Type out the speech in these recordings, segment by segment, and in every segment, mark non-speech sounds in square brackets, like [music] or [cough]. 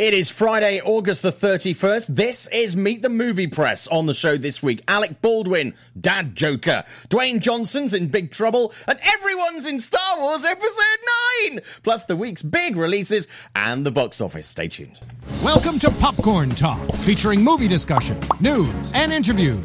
It is Friday, August the 31st. This is Meet the Movie Press on the show this week. Alec Baldwin, Dad Joker. Dwayne Johnson's in big trouble, and everyone's in Star Wars Episode 9! Plus the week's big releases and the box office. Stay tuned. Welcome to Popcorn Talk, featuring movie discussion, news, and interviews.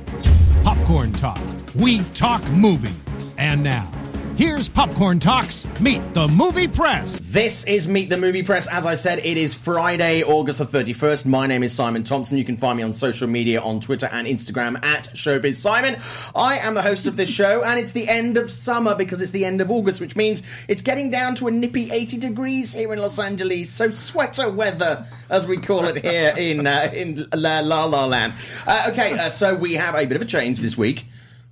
Popcorn Talk. We talk movies. And now, here's Popcorn Talks Meet the Movie Press. This is Meet the Movie Press. As I said, it is Friday, August the 31st. My name is Simon Thompson. You can find me on social media on Twitter and Instagram at Showbiz Simon. I am the host of this show, and it's the end of summer because it's the end of August, which means it's getting down to a nippy 80 degrees here in Los Angeles. So sweater weather, as we call it here [laughs] in uh, in La La, La Land. Uh, okay, uh, so we have a bit of a change this week.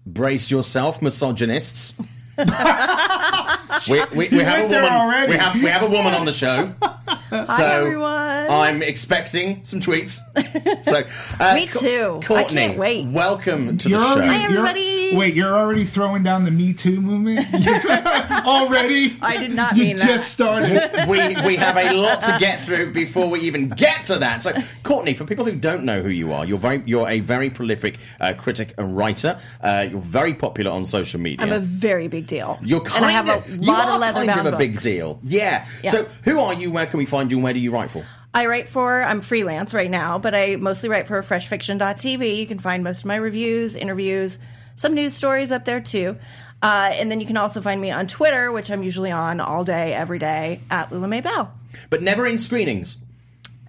Brace yourself, misogynists. [laughs] we, we, we have a woman. We have we have a woman on the show. [laughs] so everyone. I'm expecting some tweets. So uh, Me Co- too. I Courtney, can't wait. welcome to You're the show. already, Hi, you're- everybody. wait, you're already throwing down the Me Too movement? [laughs] already? I did not you mean just that. started. we we have a lot to get through before we even get to that. So, Courtney, for people who don't know who you are, you're very you're a very prolific uh, critic and writer. Uh, you're very popular on social media. I'm a very big deal. You're kind and I have of, a you lot of leather kind of a big books. deal. Yeah. Yeah. So, who are you? Where can we find you? And where do you write for? I write for, I'm freelance right now, but I mostly write for freshfiction.tv. You can find most of my reviews, interviews, some news stories up there too. Uh, and then you can also find me on Twitter, which I'm usually on all day, every day, at Lula May Bell. But never in screenings.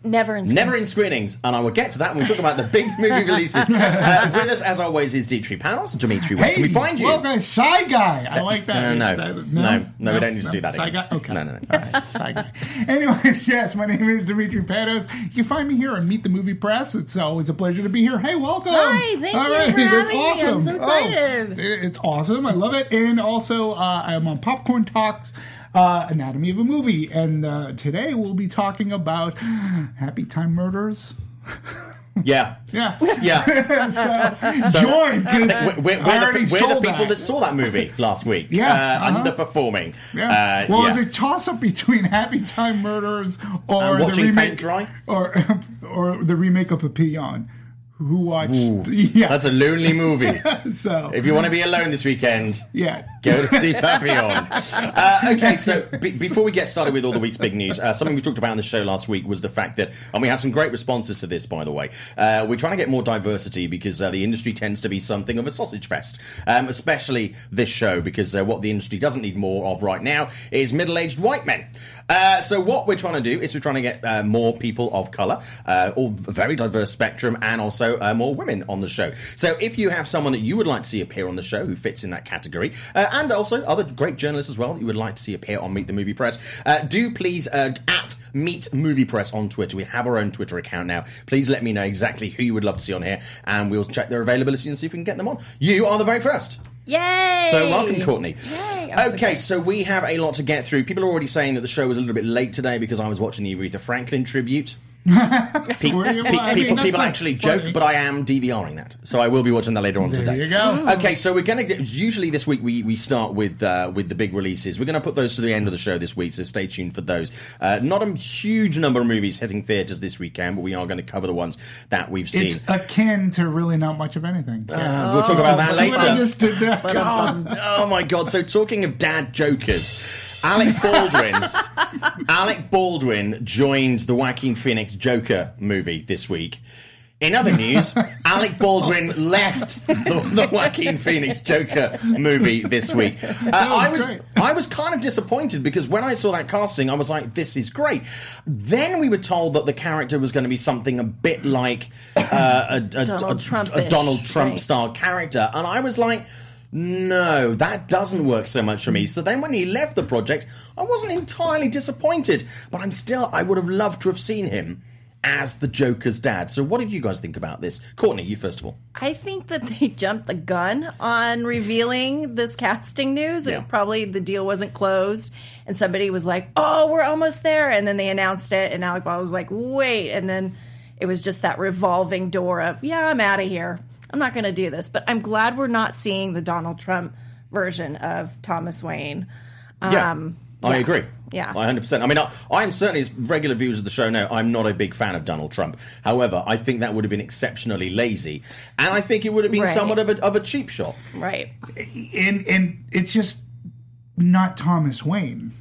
Never in Never in screenings, and I will get to that when we talk about the big movie [laughs] releases. Uh, with us, as always, is Dimitri Panos. Dimitri, where Hey, can we find you? Well, guys, side guy. I like that. No, no, That- no, no, we don't need to do that Side again. guy? Okay. No, no, no. All right, side guy. [laughs] Anyways, yes, my name is Dimitri Panos. You can find me here on Meet the Movie Press. It's always a pleasure to be here. Hey, welcome. Hi, thank All you right, for that's having me. I'm so excited. Oh, it's awesome. I love it. And also, uh, I'm on Popcorn Talks. Uh, Anatomy of a Movie, and uh, today we'll be talking about Happy Time Murders. [laughs] Yeah. Yeah, Yeah. [laughs] so, join because We're, we're, I already the, we're the people that. saw that movie last week. Yeah, Uh, uh-huh. Underperforming. Yeah. Uh, well, yeah. it's a toss up between Happy Time Murders or And the remake or [laughs] or the remake of Papillon. Who watched? [laughs] Yeah, That's a lonely movie. [laughs] so if you want to be alone this weekend, yeah. Go to see [laughs] Papillon. Uh, okay, so be- before we get started with all the week's big news, uh, something we talked about on the show last week was the fact that, and we had some great responses to this, by the way. Uh, we're trying to get more diversity because uh, the industry tends to be something of a sausage fest, um, especially this show, because uh, what the industry doesn't need more of right now is middle aged white men. Uh, so what we're trying to do is we're trying to get uh, more people of color, uh, all very diverse spectrum, and also uh, more women on the show. So if you have someone that you would like to see appear on the show who fits in that category, uh, and also other great journalists as well that you would like to see appear on Meet the Movie Press, uh, do please uh, at Meet Movie Press on Twitter. We have our own Twitter account now. Please let me know exactly who you would love to see on here, and we'll check their availability and see if we can get them on. You are the very first. Yay! So welcome, Courtney. Yay, Okay, so we have a lot to get through. People are already saying that the show was a little bit late today because I was watching the Aretha Franklin tribute. [laughs] Pe- pe- Well, I mean, people people actually funny. joke, but I am DVRing that, so I will be watching that later on There today. you go. Okay, so we're going to usually this week we, we start with uh, with the big releases. We're going to put those to the end of the show this week, so stay tuned for those. Uh, not a huge number of movies hitting theaters this weekend, but we are going to cover the ones that we've seen. It's akin to really not much of anything. Uh, we'll talk about that what [laughs] I later. just did that. God. Oh my god! So talking of dad jokers, Alec Baldwin, Alec Baldwin joined the Joaquin Phoenix Joker movie this week. In other news, Alec Baldwin left the, the Joaquin Phoenix Joker movie this week. Uh, I was great. I was kind of disappointed because when I saw that casting, I was like, "This is great." Then we were told that the character was going to be something a bit like uh, a, a, Donald a- a Trump-ish, Donald Trump right. style character, and I was like. No, that doesn't work so much for me. So then when he left the project, I wasn't entirely disappointed, but I'm still, I would have loved to have seen him as the Joker's dad. So what did you guys think about this? Courtney, you first of all. I think that they [laughs] jumped the gun on revealing this casting news. Yeah. It probably the deal wasn't closed, and somebody was like, "Oh, we're almost there," and then they announced it, and Alec Baldwin was like, "Wait," and then it was just that revolving door of, "Yeah, I'm out of here. I'm not going to do this." But I'm glad we're not seeing the Donald Trump version of Thomas Wayne. Yeah, Um, I yeah. agree. Yeah. 100%. I mean, I, I'm certainly, as regular viewers of the show know, I'm not a big fan of Donald Trump. However, I think that would have been exceptionally lazy. And I think it would have been Right. somewhat of a, of a cheap shot. Right. and and it's just not Thomas Wayne.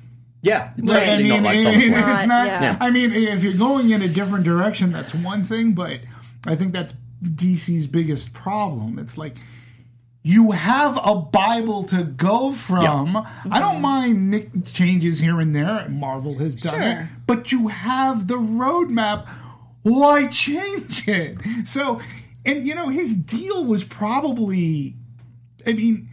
Yeah, Right, totally not like Thomas [laughs] Wayne. It's not. Yeah. Yeah. I mean, if you're going in a different direction, that's one thing. But I think that's DC's biggest problem. It's like you have a Bible to go from. I don't mind nick changes here and there. Marvel has done it, but you have the roadmap. Why change it? So, and you know, his deal was probably. I mean,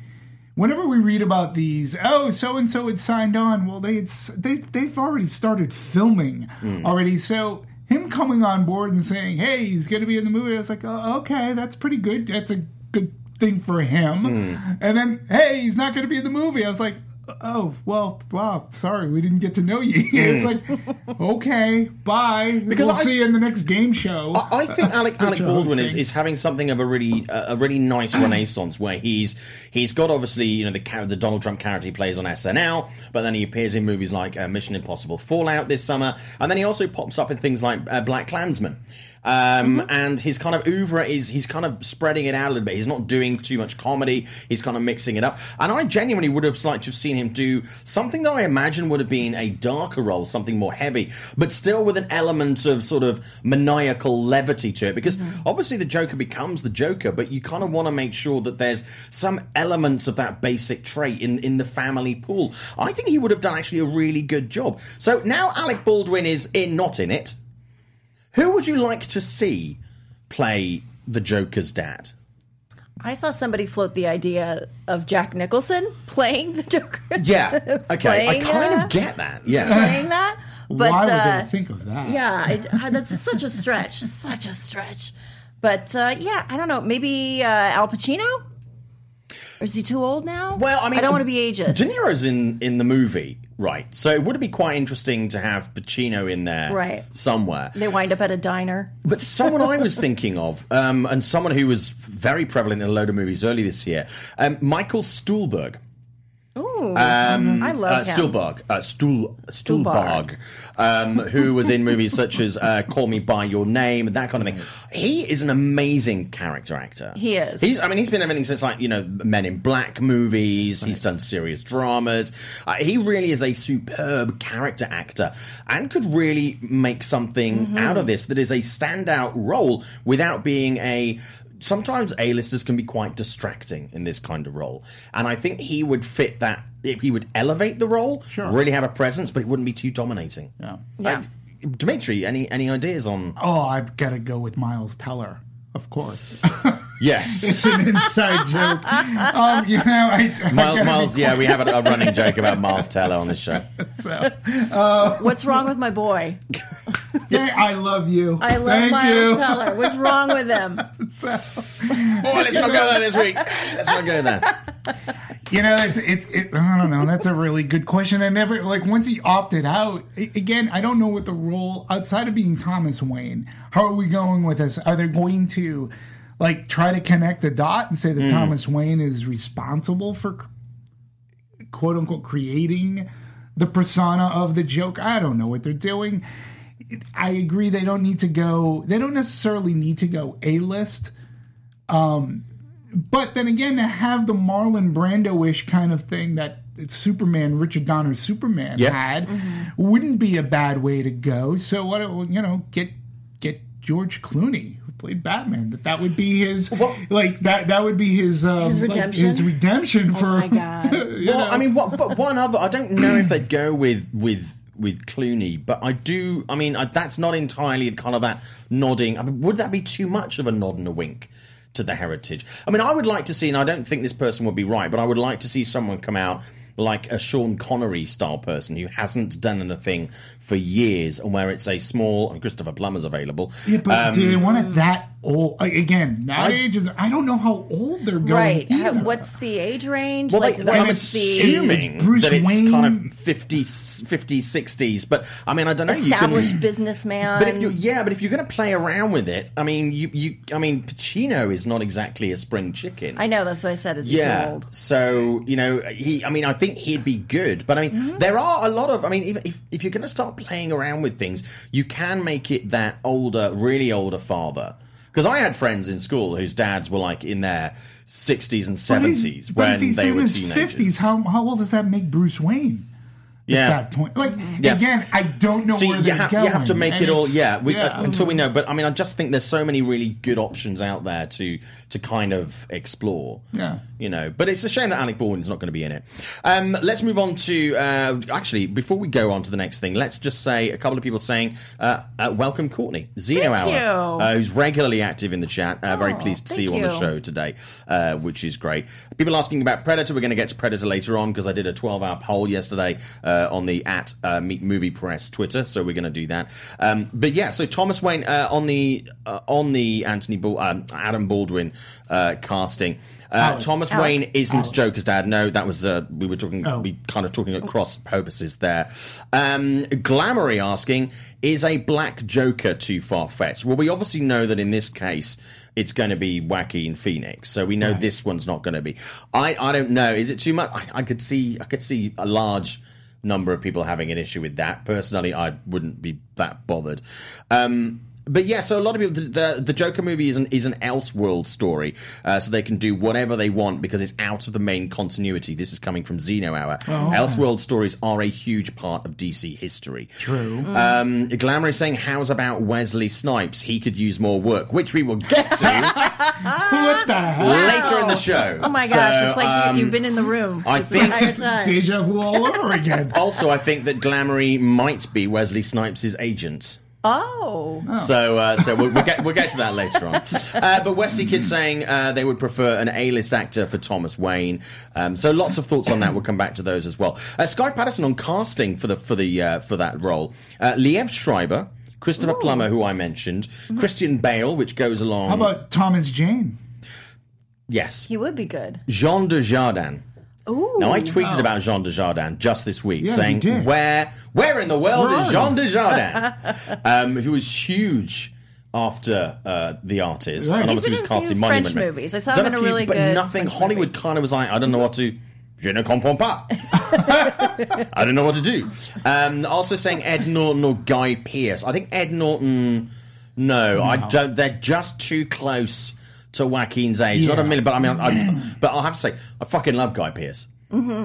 whenever we read about these, oh, so and so had signed on. Well, they had, they they've already started filming hmm. already. So him coming on board and saying, "Hey, he's going to be in the movie," I was like, oh, "Okay, that's pretty good. That's a good thing for him." Hmm. And then, "Hey, he's not going to be in the movie." I was like. Oh well, wow. Sorry, we didn't get to know you. [laughs] it's like, okay, bye. Because we'll I- see you in the next game show. I I think [laughs] Alec, Alec Baldwin is, is having something of a really uh, a really nice [clears throat] renaissance where he's he's got obviously you know the the Donald Trump character he plays on SNL, but then he appears in movies like uh, Mission Impossible Fallout this summer, and then he also pops up in things like uh, Black Klansman. Um, And his kind of oeuvre is he's kind of spreading it out a little bit. He's not doing too much comedy. He's kind of mixing it up. And I genuinely would have liked to have seen him do something that I imagine would have been a darker role, something more heavy, but still with an element of sort of maniacal levity to it. Because obviously the Joker becomes the Joker, but you kind of want to make sure that there's some elements of that basic trait in, in the family pool. I think he would have done actually a really good job. So now Alec Baldwin is in, not in it. Who would you like to see play the Joker's dad? I saw somebody float the idea of Jack Nicholson playing the Joker. Yeah. [laughs] Okay. I kind uh, of get that. Yeah. playing that. But Why would uh, they think of that? Yeah, it, uh, that's [laughs] such a stretch, such a stretch. But uh, yeah, I don't know. Maybe uh, Al Pacino. Or is he too old now? Well, I mean, I don't want to be ageist. De Niro's in in the movie, right? So it would be quite interesting to have Pacino in there, Right. somewhere? They wind up at a diner. But someone I was thinking of, um, and someone who was very prevalent in a load of movies early this year, um, Michael Stuhlbarg. Ooh, I love Uh. Stuhlbarg, uh, Stuhl, Stuhlbarg, um, who was in movies such as uh, Call Me by Your Name, and that kind of thing. He is an amazing character actor. He is. He's, I mean, he's been everything since like you know Men in Black movies. He's done serious dramas. Uh, he really is a superb character actor and could really make something Mm-hmm. out of this that is a standout role without being a sometimes A-listers can be quite distracting in this kind of role. And I think he would fit that. He would elevate the role, Sure. really have a presence, but it wouldn't be too dominating. Yeah. Yeah. Dimitri, any any ideas on? Oh, I've got to go with Miles Teller, of course. [laughs] Yes, [laughs] it's an inside joke. Um, you know, I, I Miles. gotta Miles yeah, we have a, a running joke about Miles Teller on the show. [laughs] so- What's wrong with my boy? Hey, I love you. I love Thank Miles you. Teller. What's wrong with him? So, Boy, let's not go there this week. Let's not go there. You know, it's it's it, I don't know. That's a really good question. I never like once he opted out. Again, I don't know what the role outside of being Thomas Wayne. How are we going with this? Are they going to like try to connect the dot and say that Thomas Wayne is responsible for quote unquote creating the persona of the joke. I don't know what they're doing. I agree they don't need to go they don't necessarily need to go A list. Um but then again to have the Marlon Brando-ish kind of thing that Superman, Richard Donner's Superman Yep. had wouldn't be a bad way to go. So what you know, get get George Clooney who played Batman. That that would be his like that that would be his um, His like, redemption? his redemption for my [laughs] God. you Well, know. I mean, what? But one other. I don't know if they'd go with with with Clooney, but I do. I mean, I, that's not entirely kind of that nodding. I mean, would that be too much of a nod and a wink to the heritage? I mean, I would like to see, and I don't think this person would be right, but I would like to see someone come out like a Sean Connery style person who hasn't done anything for years, and where it's a small. And Christopher Plummer's available. Yeah, but Um, do they want it that old? Like, again, nowadays, is I don't know how old they're going. Right. either. What's the age range? Well, like, they, I'm what's the assuming Is Bruce that it's Wayne- kind of 50s, 50s, 60s. But I mean, I don't know. You established can, businessman? but if you yeah, but if you're going to play around with it, I mean, you you I mean, Pacino is not exactly a spring chicken. I know that's what I said. Is he too yeah. old? So you know, he. I mean, I think think he'd be good. But I mean, Mm-hmm. there are a lot of. I mean, even if if you're going to start playing around with things, you can make it that older, really older father. Because I had friends in school whose dads were like in their 60s and But he's- 70s but when if he's they in were his teenagers. 50s, how, how old does that make Bruce Wayne? Yeah. At that point, like Yeah. again, I don't know So where you they're have, going. you have to make and it all, yeah, we, yeah. Uh, until we know. But I mean, I just think there's so many really good options out there to to kind of explore. Yeah. you know. But it's a shame that Alec Baldwin's not going to be in it. Um, let's move on to uh, actually before we go on to the next thing, let's just say a couple of people saying uh, uh, welcome Courtney Zeno Thank Hour, you. Uh, who's regularly active in the chat. Uh, very Oh, pleased to see thank you on the show today, uh, which is great. People asking about Predator. We're going to get to Predator later on because I did a 12 hour poll yesterday uh, on the at uh, Meet Movie Press Twitter, so we're going to do that. Um, but yeah, so Thomas Wayne uh, on the uh, on the Anthony Bal- um, Adam Baldwin uh, casting. Uh, Thomas Alec. Wayne isn't Joker's dad. No, that was uh, we were talking. Oh. We kind of talking at cross purposes there. Um, Glamoury asking, is a black Joker too far fetched? Well, we obviously know that in this case it's going to be Joaquin Phoenix, so we know this one's not going to be. I I don't know. Is it too much? I, I could see I could see a large number of people having an issue with that. Personally, I wouldn't be that bothered. Um, but yeah, so a lot of people, the, the, the Joker movie is an is an Elseworld story, uh, so they can do whatever they want because it's out of the main continuity. This is coming from Zeno Hour. Elseworld stories are a huge part of DC history. True. Um, Glamour is saying, "How's about Wesley Snipes? He could use more work," which we will get to [laughs] what the hell? later in the show. Oh my gosh, So, it's like um, you, you've been in the room I this think- entire time. Deja vu all over again. Also, I think that Glamoury might be Wesley Snipes' agent. Oh. So, uh, so we'll, we'll get we'll get to that later on. Uh, but Wesley Kid saying uh, they would prefer an A-list actor for Thomas Wayne. Um, so lots of thoughts on that. We'll come back to those as well. Uh, Sky Patterson on casting for the for the uh, for that role. Uh, Liev Schreiber, Christopher Plummer, who I mentioned, Christian Bale, which goes along. How about Thomas Jane? yes, He would be good. Jean Dujardin. Ooh. Now I tweeted about Jean Dujardin just this week, Yeah, saying where where in the world is Jean Dujardin, [laughs] um, who was huge after uh, the artist, Right. and obviously was cast in Monument French Men. movies. I saw him in a few, really but good nothing. French Hollywood movie. kind of was like, I don't know what to. Je ne comprends pas. [laughs] I don't know what to do. Um, also saying Ed Norton or Guy Pearce. I think Ed Norton. No, I don't. They're just too close to Joaquin's age. Not a million, but I mean, I, [clears throat] but I'll have to say, I fucking love Guy Pearce.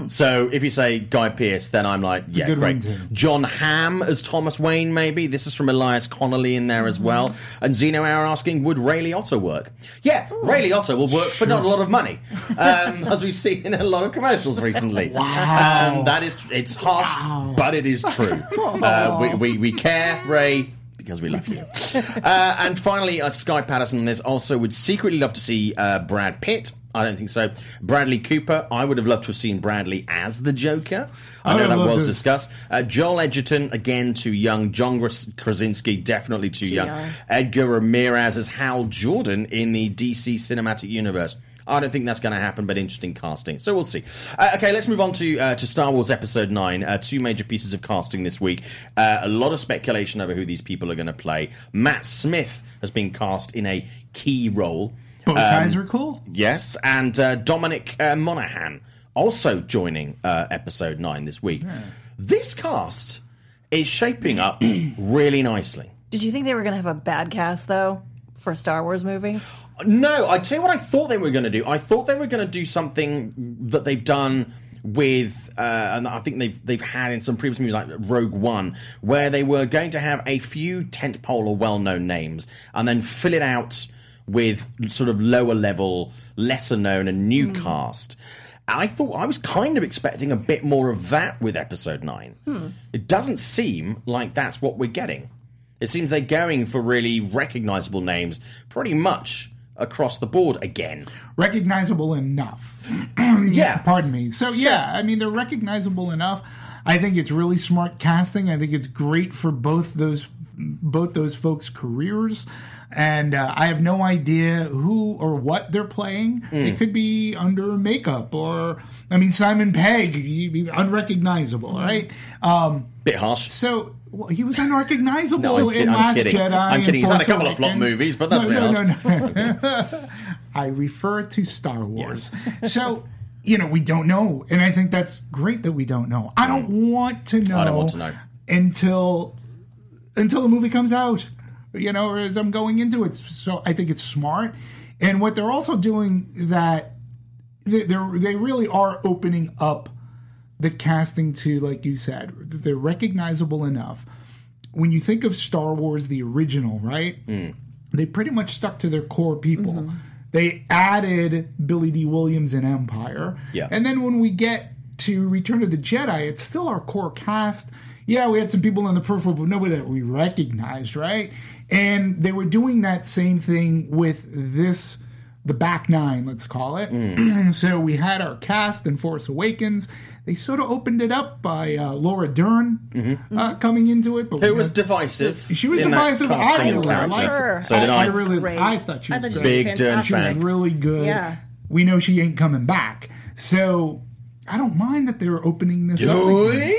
So if you say Guy Pearce, then I'm like, yeah, good great. Jon Hamm as Thomas Wayne, maybe. This is from Elias Connolly in there as well. And Zeno Hour asking, would Ray Liotta work? Yeah, Ray Liotta will work for not a lot of money, [laughs] um, as we've seen in a lot of commercials recently. [laughs] Wow. Um, that is, it's harsh, but it is true. [laughs] Uh, we, we, we care, Ray. Because we love you. [laughs] uh, and finally, uh, Sky Patterson. There's also would secretly love to see uh, Brad Pitt. I don't think so. Bradley Cooper. I would have loved to have seen Bradley as the Joker. I, I know that was to- discussed. Uh, Joel Edgerton, again, too young. John Kras- Krasinski, definitely too, young. young. Edgar Ramirez as Hal Jordan in the DC Cinematic Universe. I don't think that's going to happen, but interesting casting. So we'll see. Uh, okay, let's move on to uh, to Star Wars Episode Nine. Uh, two major pieces of casting this week. Uh, a lot of speculation over who these people are going to play. Matt Smith has been cast in a key role. Bow Um, are cool. Yes, and uh, Dominic uh, Monaghan also joining uh, episode nine this week. This cast is shaping up [clears throat] really nicely. Did you think they were going to have a bad cast, though, for a Star Wars movie? No, I'd tell you what I thought they were going to do. I thought they were going to do something that they've done with, uh, and I think they've they've had in some previous movies like Rogue One, where they were going to have a few tentpole or well known names, and then fill it out with sort of lower level, lesser known, and new cast. I thought I was kind of expecting a bit more of that with Episode Nine. It doesn't seem like that's what we're getting. It seems they're going for really recognizable names pretty much across the board again. Recognizable enough. [clears throat] Yeah. Pardon me. So yeah, I mean they're recognizable enough. I think it's really smart casting. I think it's great for both those both those folks' careers. And uh, I have no idea who or what they're playing. Hmm. It could be under makeup, or I mean Simon Pegg, unrecognizable, right? Um, Bit harsh. so well, he was unrecognizable No, kid- in I'm Last kidding. Jedi. I'm kidding. He's had a Force couple of flop Awakens. movies, but that's no, no, no, [laughs] no. [laughs] I refer to Star Wars. [laughs] So you know, we don't know, and I think that's great that we don't know. I don't mm. want to know. I don't want to know. until until the movie comes out. You know, or as I'm going into it. So I think it's smart, and what they're also doing that they they're, they really are opening up the casting to, like you said, they're recognizable enough. When you think of Star Wars, the original, right? They pretty much stuck to their core people. They added Billy Dee Williams in Empire. Yeah. And then when we get to Return of the Jedi, it's still our core cast. Yeah, we had some people in the peripheral, but nobody that we recognized, right? And they were doing that same thing with this, the back nine, let's call it. Mm. [clears throat] so we had our cast in Force Awakens. They sort of opened it up by uh, Laura Dern uh, coming into it, but it was had- divisive? she was divisive. I casting really liked her. So did I, I. I really, Great. I thought she was thought she great. Big Dern fantastic. fan. really good. Yeah. We know she ain't coming back. So I don't mind that they're opening this up. again.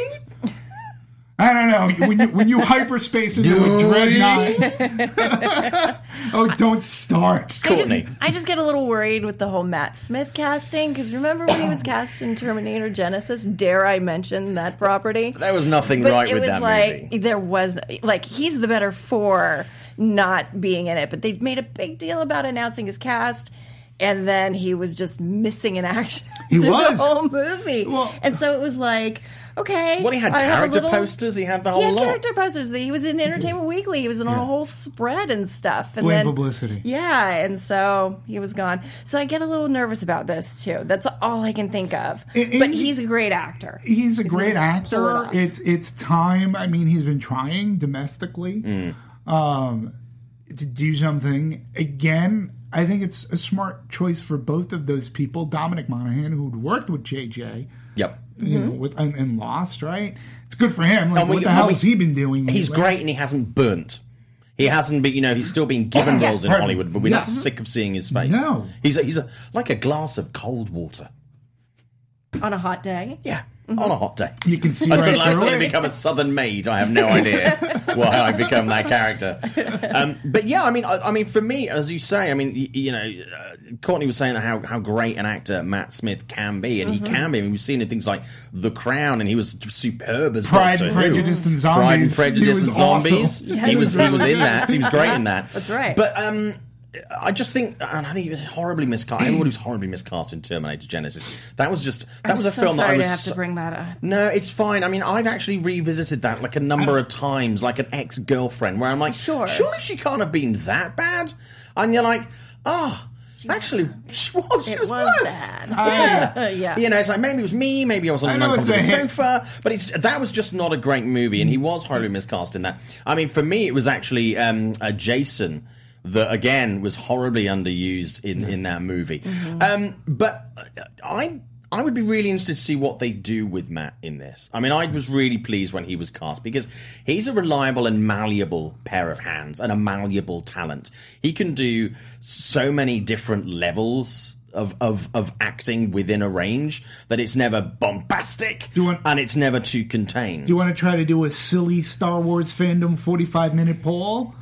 Doing? I don't know. When you, when you [laughs] hyperspace into a dreadnought. [laughs] oh, don't start. I just, I just get a little worried with the whole Matt Smith casting because remember when he was cast in Terminator Genisys? Dare I mention that property? There was nothing but right it with was that like movie. there was like he's the better for not being in it, but they made a big deal about announcing his cast. And then he was just missing in action He [laughs] through was. the whole movie, Well- and so it was like, okay. What he had I have a character little- posters. He had the whole He had lot. character posters. He was in Entertainment Weekly. He was in a whole spread and stuff. And Blame then publicity. Yeah, and so he was gone. So I get a little nervous about this too. That's all I can think of. And- and but he's a great actor. He's a great gonna pull it actor. off. It's it's time. I mean, he's been trying domestically Mm. um, to do something. Again, I think it's a smart choice for both of those people. Dominic Monaghan, who'd worked with JJ, Yep. you know, mm-hmm. with and, and Lost, right? It's good for him. Like, And we- what the hell we- has he been doing? He's lately? great and he hasn't burnt. He hasn't been, you know, he's still been oh, given roles in Pardon. Hollywood, but we're Yeah. not sick of seeing his face. No. He's a, he's a like a glass of cold water. on a hot day. Yeah, on a hot day. You can see I right suddenly, I suddenly become a southern maid. I have no idea [laughs] why I become that character. Um, but yeah, I mean, I, I mean, for me, as you say, I mean, you, you know, uh, Courtney was saying how how great an actor Matt Smith can be, and he can be. I mean, we've seen in things like The Crown, and he was superb as Pride Doctor and Who. Prejudice and Pride and Zombies. Prejudice He and was awesome. Yes. He was he was in that. He was great in that. That's right. But um. I just think, and I think he was horribly miscast. Everybody was horribly miscast in Terminator Genisys. That was just that I'm was a so film that I sorry was to have so- to bring that up. no, it's fine. I mean, I've actually revisited that like a number of times, like an ex girlfriend, where I'm like, Sure. surely she can't have been that bad. And you're like, ah, actually, she was. She It was, was worse. bad. Yeah. [laughs] Yeah. You know, it's like maybe it was me, maybe I was on I an know it's uncomfortable a hit. sofa, but it's that was just not a great movie, and he was horribly miscast in that. I mean, for me, it was actually um, uh, Jason that again was horribly underused in in that movie. Um, but I. I would be really interested to see what they do with Matt in this. I mean, I was really pleased when he was cast because he's a reliable and malleable pair of hands and a malleable talent. He can do so many different levels of, of, of acting within a range that it's never bombastic want- and it's never too contained. Do you want to try to do a silly Star Wars fandom 45 minute poll?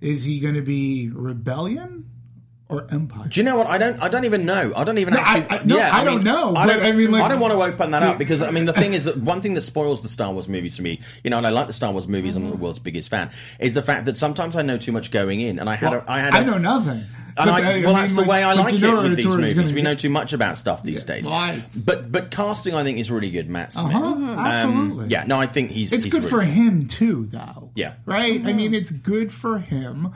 Is he going to be Rebellion or Empire? Do you know what? I don't. I don't even know. I don't even No, actually. I- I- no, yeah, I don't know, I don't, I mean, like- I don't want to open that up because I mean, the thing is that one thing that spoils the Star Wars movies to me, you know, and I like the Star Wars movies. I'm the mm-hmm. world's biggest fan. Is the fact that sometimes I know too much going in, and I had. Well, a, I had. A, I know nothing. And I, I- well, that's the way I like- like like, you it with these movies. We know too much about stuff these days. But but casting, I think, is really good. Matt Smith. Uh-huh, Um, yeah, no, I think he's. It's he's good really for him too, though. Yeah. Right. I mean, it's good for him.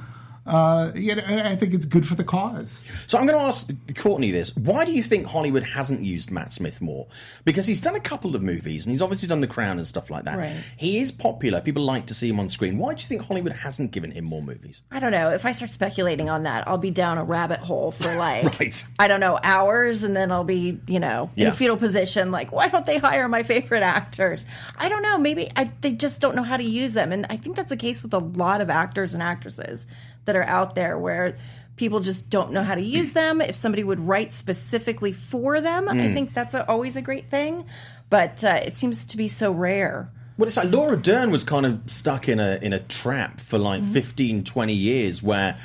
Uh, you know, I think it's good for the cause. So I'm going to ask Courtney this: Why do you think Hollywood hasn't used Matt Smith more? Because he's done a couple of movies, and he's obviously done The Crown and stuff like that. Right. He is popular; people like to see him on screen. Why do you think Hollywood hasn't given him more movies? I don't know. If I start speculating on that, I'll be down a rabbit hole for [laughs] like Right. I don't know hours, and then I'll be you know in Yeah. a fetal position. Like, why don't they hire my favorite actors? I don't know. Maybe I, they just don't know how to use them, and I think that's the case with a lot of actors and actresses that are out there where. People just don't know how to use [clears throat] them. If somebody would write specifically for them, I Mm. think that's a, always a great thing. But uh, it seems to be so rare. Well, it's like Laura Dern was kind of stuck in a in a trap for like Mm-hmm. fifteen, twenty 15, 20 years where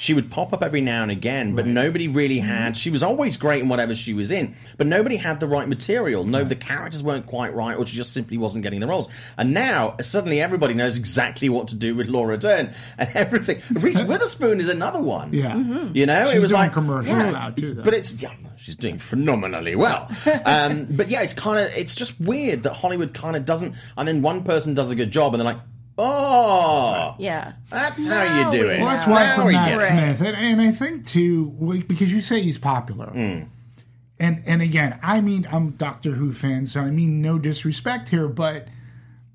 she would pop up every now and again, but nobody really had. She was always great in whatever she was in, but nobody had the right material. No, the characters weren't quite right, or she just simply wasn't getting the roles. And now suddenly everybody knows exactly what to do with Laura Dern and [laughs] everything. Reese Witherspoon is another one. Yeah. you know, She's it was doing like commercials yeah, now, too, though. But it's yeah, she's doing phenomenally well. [laughs] um, but yeah, it's kind of it's just weird that Hollywood kind of doesn't, and then one person does a good job, and they're like, oh, Yeah. that's Now how you do it. Well, that's Yeah. why Now for we Matt get. Smith, and, and I think too, like, because you say he's popular, Hmm. and and again, I mean, I'm Doctor Who fan, so I mean no disrespect here, but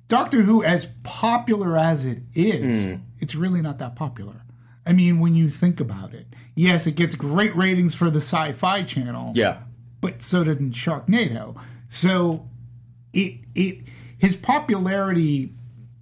Doctor Who, as popular as it is, Hmm. it's really not that popular. I mean, when you think about it, yes, it gets great ratings for the Sci-Fi Channel, Yeah. but so did Sharknado. So it it his popularity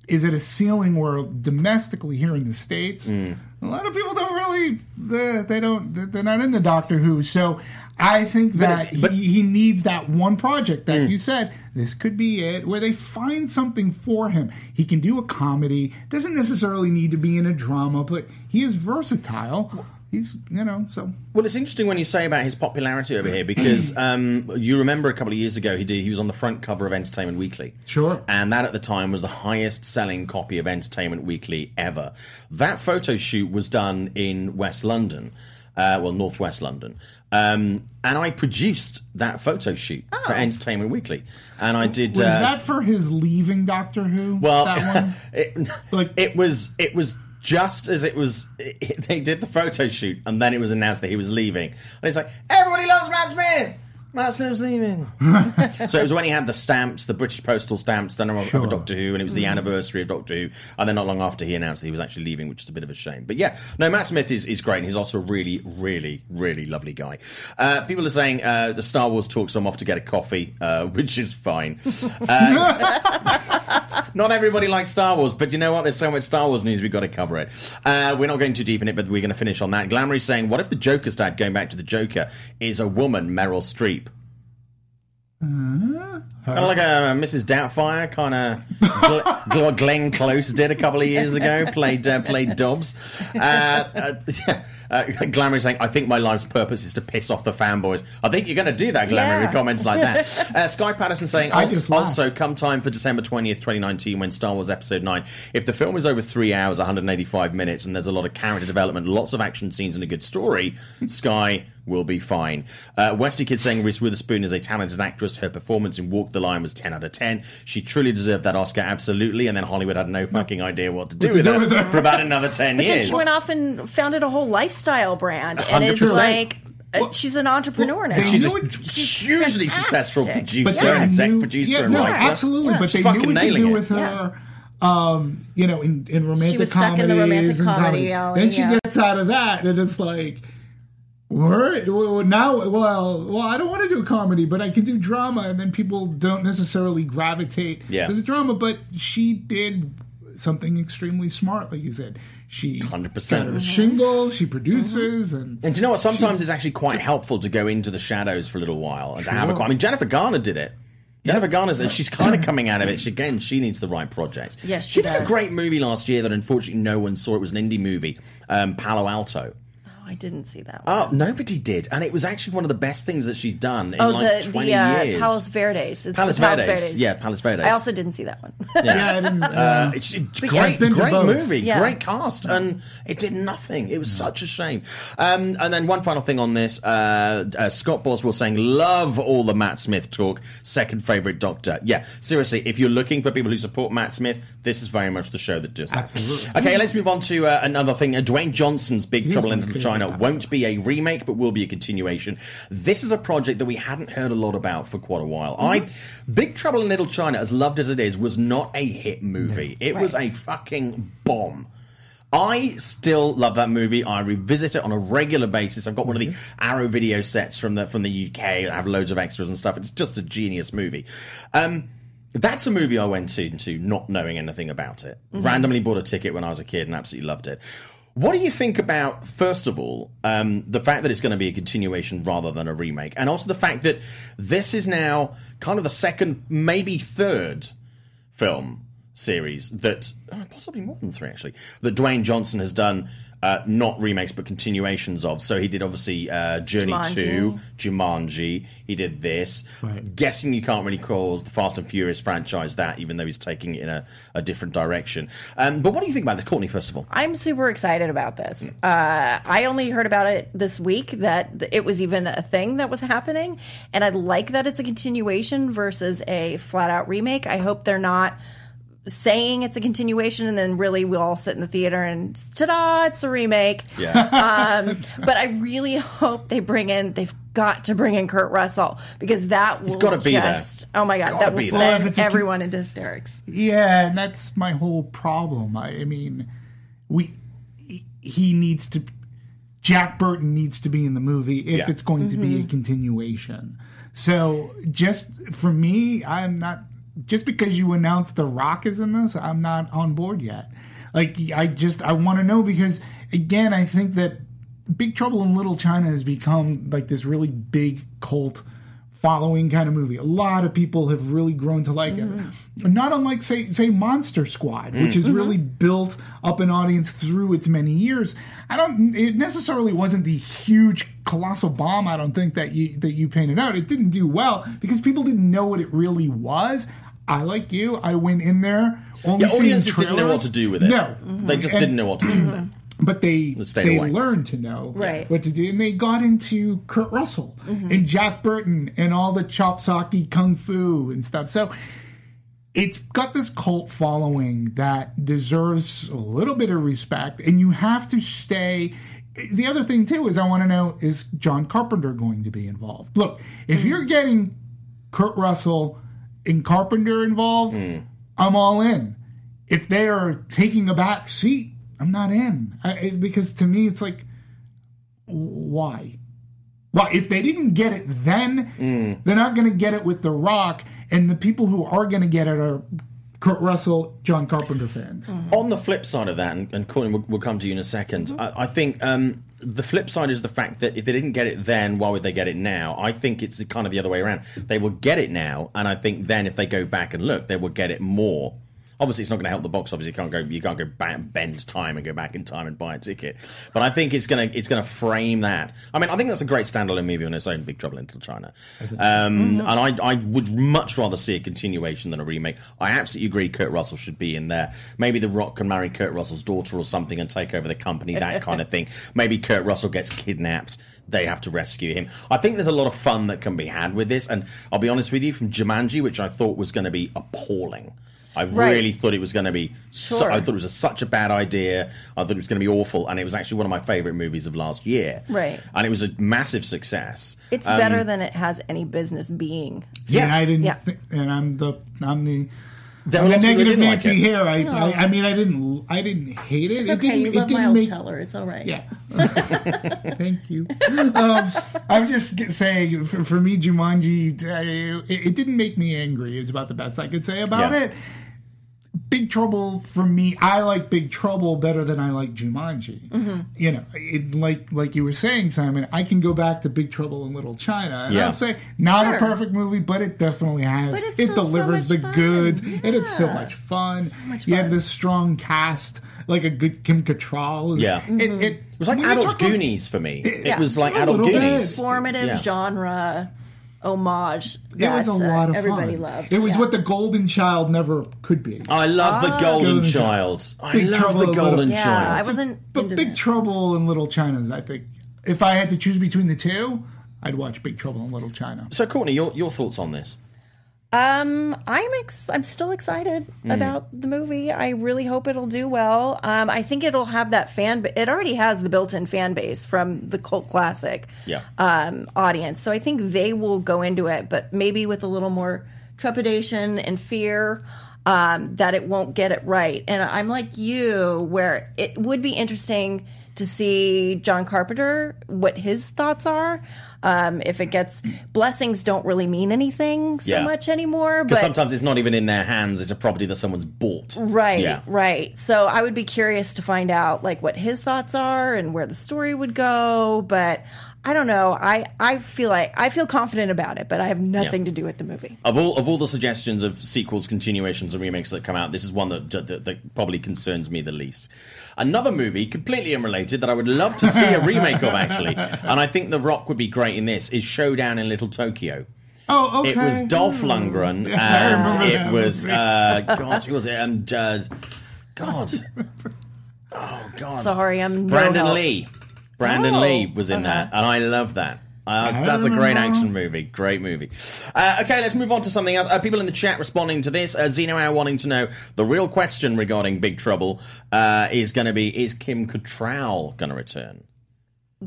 is at a ceiling where domestically here in the states, Mm. a lot of people don't really they, they don't they're not into Doctor Who. So I think that but- Mm. he, he needs that one project that you said this could be it where they find something for him. He can do a comedy, doesn't necessarily need to be in a drama, but he is versatile. He's you know so Well, it's interesting when you say about his popularity over here because [clears throat] um, you remember a couple of years ago he did he was on the front cover of Entertainment Weekly. Sure. And that at the time was the highest selling copy of Entertainment Weekly ever. That photo shoot was done in West London, uh, well, Northwest London. Um, and I produced that photo shoot for Entertainment Weekly. And I did. was uh, that for his leaving Doctor Who? well, that [laughs] one. it, Like- it was it was just as it was. It, [laughs] they did the photo shoot, and then it was announced that he was leaving, and it's like everybody loves Matt Smith. Matt Smith's leaving. [laughs] so it was when he had the stamps, the British postal stamps done of, of Doctor Who, and it was the anniversary of Doctor Who. And then not long after he announced that he was actually leaving, which is a bit of a shame. But yeah, no, Matt Smith is, is great, and he's also a really, really, really lovely guy. Uh, people are saying uh, the Star Wars talk, so I'm off to get a coffee, uh, [laughs] which is fine. [laughs] Not everybody likes Star Wars, but you know what? There's so much Star Wars news, we've got to cover it. Uh, we're not going too deep in it, but we're going to finish on that. Glamour is saying, what if the Joker's dad, going back to the Joker, is a woman, Meryl Streep? 嗯。Kind of like a Mrs. Doubtfire, kind of gl- [laughs] gl- Glenn Close did a couple of years ago, played uh, played Dobbs. Uh, uh, [laughs] uh, Glamour is saying, I think my life's purpose is to piss off the fanboys. I think you're going to do that, Glamour, Yeah. with comments like that. [laughs] Uh, Sky Patterson saying, I also, also come time for December 20th, 2019, when Star Wars Episode 9. If the film is over three hours, 185 minutes, and there's a lot of character development, lots of action scenes, and a good story, Sky will be fine. Uh, Westy Kid saying Reese Witherspoon is a talented actress. Her performance in Walk the Line was 10 out of 10. She truly deserved that Oscar, absolutely, and then Hollywood had no fucking idea what to do, to with, her with her. for about another 10 Then years. she went off and founded a whole lifestyle brand, and is 100%. like, uh, she's an entrepreneur now. they She's a knew it- hugely successful producer they and exec producer yeah, and no, writer. absolutely. Yeah. But She's they knew what to nailing do it. with her. Um, you know, in, in romantic She was stuck in the romantic and comedy alley, Then she yeah. gets out of that, and it's like, what? Well, now, well, well, I don't want to do comedy, but I can do drama, and then people don't necessarily gravitate Yeah. to the drama. But she did something extremely smart, like you said. She 100%. got her shingles. She produces, and And do you know what? Sometimes it's actually quite helpful to go into the shadows for a little while and to have a. I mean, Jennifer Garner did it. Jennifer Garner's and she's kind of coming out of it. She, again, she needs the right project. Yes, she she did a great movie last year that unfortunately no one saw. It was an indie movie, um, Palo Alto. Oh, I didn't see that one. Oh, nobody did, and it was actually one of the best things that she's done in Oh, like the, twenty the uh, years. Palos Verdes. It's Palos the Palos Verdes. Yeah, Palos Verdes. I also didn't see that one. [laughs] yeah, I didn't. Uh, it's it's But great, yes. Been to great movie, Yeah. great cast, and it did nothing. It was such a shame. Um, and then one final thing on this: uh, uh, Scott Boswell saying, "Love all the Matt Smith talk. Second favorite Doctor." Yeah, seriously, if you're looking for people who support Matt Smith, this is very much the show that does that. Absolutely. Okay, let's move on to uh, another thing. Uh, Dwayne Johnson's Big Trouble in Little favorite China won't be a remake, but will be a continuation. This is a project that we hadn't heard a lot about for quite a while. Mm-hmm. I, Big Trouble in Little China, as loved as it is, was not a hit movie. It was a fucking bomb. I still love that movie. I revisit it on a regular basis. I've got one of the mm-hmm. Arrow video sets from the from the UK. I have loads of extras and stuff. It's just a genius movie. Um, that's a movie I went to, to not knowing anything about it. Mm-hmm. Randomly bought a ticket when I was a kid and absolutely loved it. What do you think about, first of all, um, the fact that it's going to be a continuation rather than a remake, and also the fact that this is now kind of the second, maybe third film series that oh, possibly more than three actually that Dwayne Johnson has done uh, not remakes but continuations of. So he did obviously uh, Journey Jumanji. Two, Jumanji. He did this. Right. Guessing you can't really call the Fast and Furious franchise that, even though he's taking it in a, a different direction. Um, but what do you think about this, Courtney? First of all, I'm super excited about this. Uh, I only heard about it this week that it was even a thing that was happening, and I like that it's a continuation versus a flat out remake. I hope they're not saying it's a continuation and then really we all sit in the theater and ta-da it's a remake yeah, [laughs] um, but i really hope they bring in they've got to bring in kurt russell because that will gotta be there. just oh my god gotta that will be there. Well, if send it's a- everyone into hysterics Yeah, and that's my whole problem. I, I mean, we he- he needs to. Jack Burton needs to be in the movie if Yeah. it's going to be a continuation. So, just for me, I'm not. Just because you announced The Rock is in this, I'm not on board yet. Like, I just I want to know because again, I think that Big Trouble in Little China has become like this really big cult following kind of movie. A lot of people have really grown to like it. Mm-hmm. Not unlike say say Monster Squad, mm. which has mm-hmm. really built up an audience through its many years. I don't it necessarily wasn't the huge colossal bomb I don't think that you that you painted out. It didn't do well because people didn't know what it really was. I like you. I went in there only yeah. seeing Audiences didn't know what to do with it. No, mm-hmm. they just And- didn't know what to do with it. [clears throat] but they they away. learned to know Right. what to do, and they got into Kurt Russell mm-hmm. and Jack Burton and all the chop socky kung fu and stuff. So it's got this cult following that deserves a little bit of respect, and you have to stay. The other thing too is I want to know is John Carpenter going to be involved? Look, if mm. you're getting Kurt Russell and Carpenter involved, hmm. I'm all in. If they are taking a back seat, I'm not in I, because to me it's like, why? Well, if they didn't get it then, hmm. they're not going to get it with The Rock, and the people who are going to get it are Kurt Russell, John Carpenter fans. On the flip side of that, and, and Courtney, we'll, we'll come to you in a 2nd I, I think um, the flip side is the fact that if they didn't get it then, why would they get it now? I think it's kind of the other way around. They will get it now, and I think then if they go back and look, they will get it more. Obviously, it's not going to help the box office. You can't go. You can't go back, bend time and go back in time and buy a ticket. But I think it's going to it's going to frame that. I mean, I think that's a great standalone movie on its own. Big Trouble in Little China, um, and I I would much rather see a continuation than a remake. I absolutely agree. Kurt Russell should be in there. Maybe The Rock can marry Kurt Russell's daughter or something and take over the company. That kind of thing. [laughs] Maybe Kurt Russell gets kidnapped. They have to rescue him. I think there's a lot of fun that can be had with this. And I'll be honest with you, from Jumanji, which I thought was going to be appalling. I Right. really thought it was going to be. So, Sure. I thought it was a, such a bad idea. I thought it was going to be awful, and it was actually one of my favorite movies of last year. Right. and it was a massive success. it's better than it has any business being Yeah. and I didn't. Yeah. thi- and I'm the I'm the. There I'm were the lots of people negative who didn't like Nancy here. I, I I mean I didn't I didn't hate it. It's it okay. didn't, You it love didn't Miles make, Teller. It's all right. Yeah. [laughs] Thank you. Um, I'm just saying, for, for me, Jumanji, uh, it, it didn't make me angry. Is about the best I could say about Yeah. it. Big Trouble for me, I like Big Trouble better than I like Jumanji. Mm-hmm. You know, it, like like you were saying, Simon, I can go back to Big Trouble in Little China, and Yeah. I'll say not a perfect movie, but it definitely has. But it's it still so delivers much the fun. goods, and it's so much fun. much You have this strong cast, like a good Kim Cattrall. Yeah. it, it, It was like adult talk about- Goonies for me. It Yeah. was like adult little bit. Goonies. formative Yeah. genre homage It that was a uh, lot of everybody fun. loves. It was Yeah. what the Golden Child never could be. Oh, I love the ah. Golden Golden Child. I Big love Trouble the in Little- Golden yeah, Child. I wasn't But into Big that. Trouble in Little China is, I think, if I had to choose between the two, I'd watch Big Trouble in Little China. So, Courtney, your your thoughts on this? Um, I'm ex- I'm still excited about the movie. I really hope it'll do well. Um, I think it'll have that fan. Ba- it already has the built-in fan base from the cult classic. Yeah. Um, audience. So I think they will go into it, but maybe with a little more trepidation and fear. Um, that it won't get it right. And I'm like you, where it would be interesting to see John Carpenter, what his thoughts are. Um, if it gets blessings don't really mean anything so Yeah. much anymore. Because sometimes it's not even in their hands; it's a property that someone's bought. right, Yeah. right. So I would be curious to find out like what his thoughts are and where the story would go. But I don't know. I I feel like I feel confident about it, but I have nothing Yeah. to do with the movie. Of all of all the suggestions of sequels, continuations, and remakes that come out, this is one that that, that probably concerns me the least. Another movie, completely unrelated. that I would love to see a [laughs] remake of actually, and I think The Rock would be great in this. Is Showdown in Little Tokyo. Oh, okay. It was Dolph Lundgren, [laughs] I and remember it that was uh, God, who was it? And uh, [laughs] God, oh God, Sorry, I'm no Brandon help. Lee. Brandon Oh, Lee was in that, and I love that. Uh, that's a great action movie. Great movie. Uh, okay, let's move on to something else. Uh, people in the chat responding to this. Uh, Zeno Hour wanting to know the real question regarding Big Trouble uh, is going to be: Is Kim Cattrall going to return?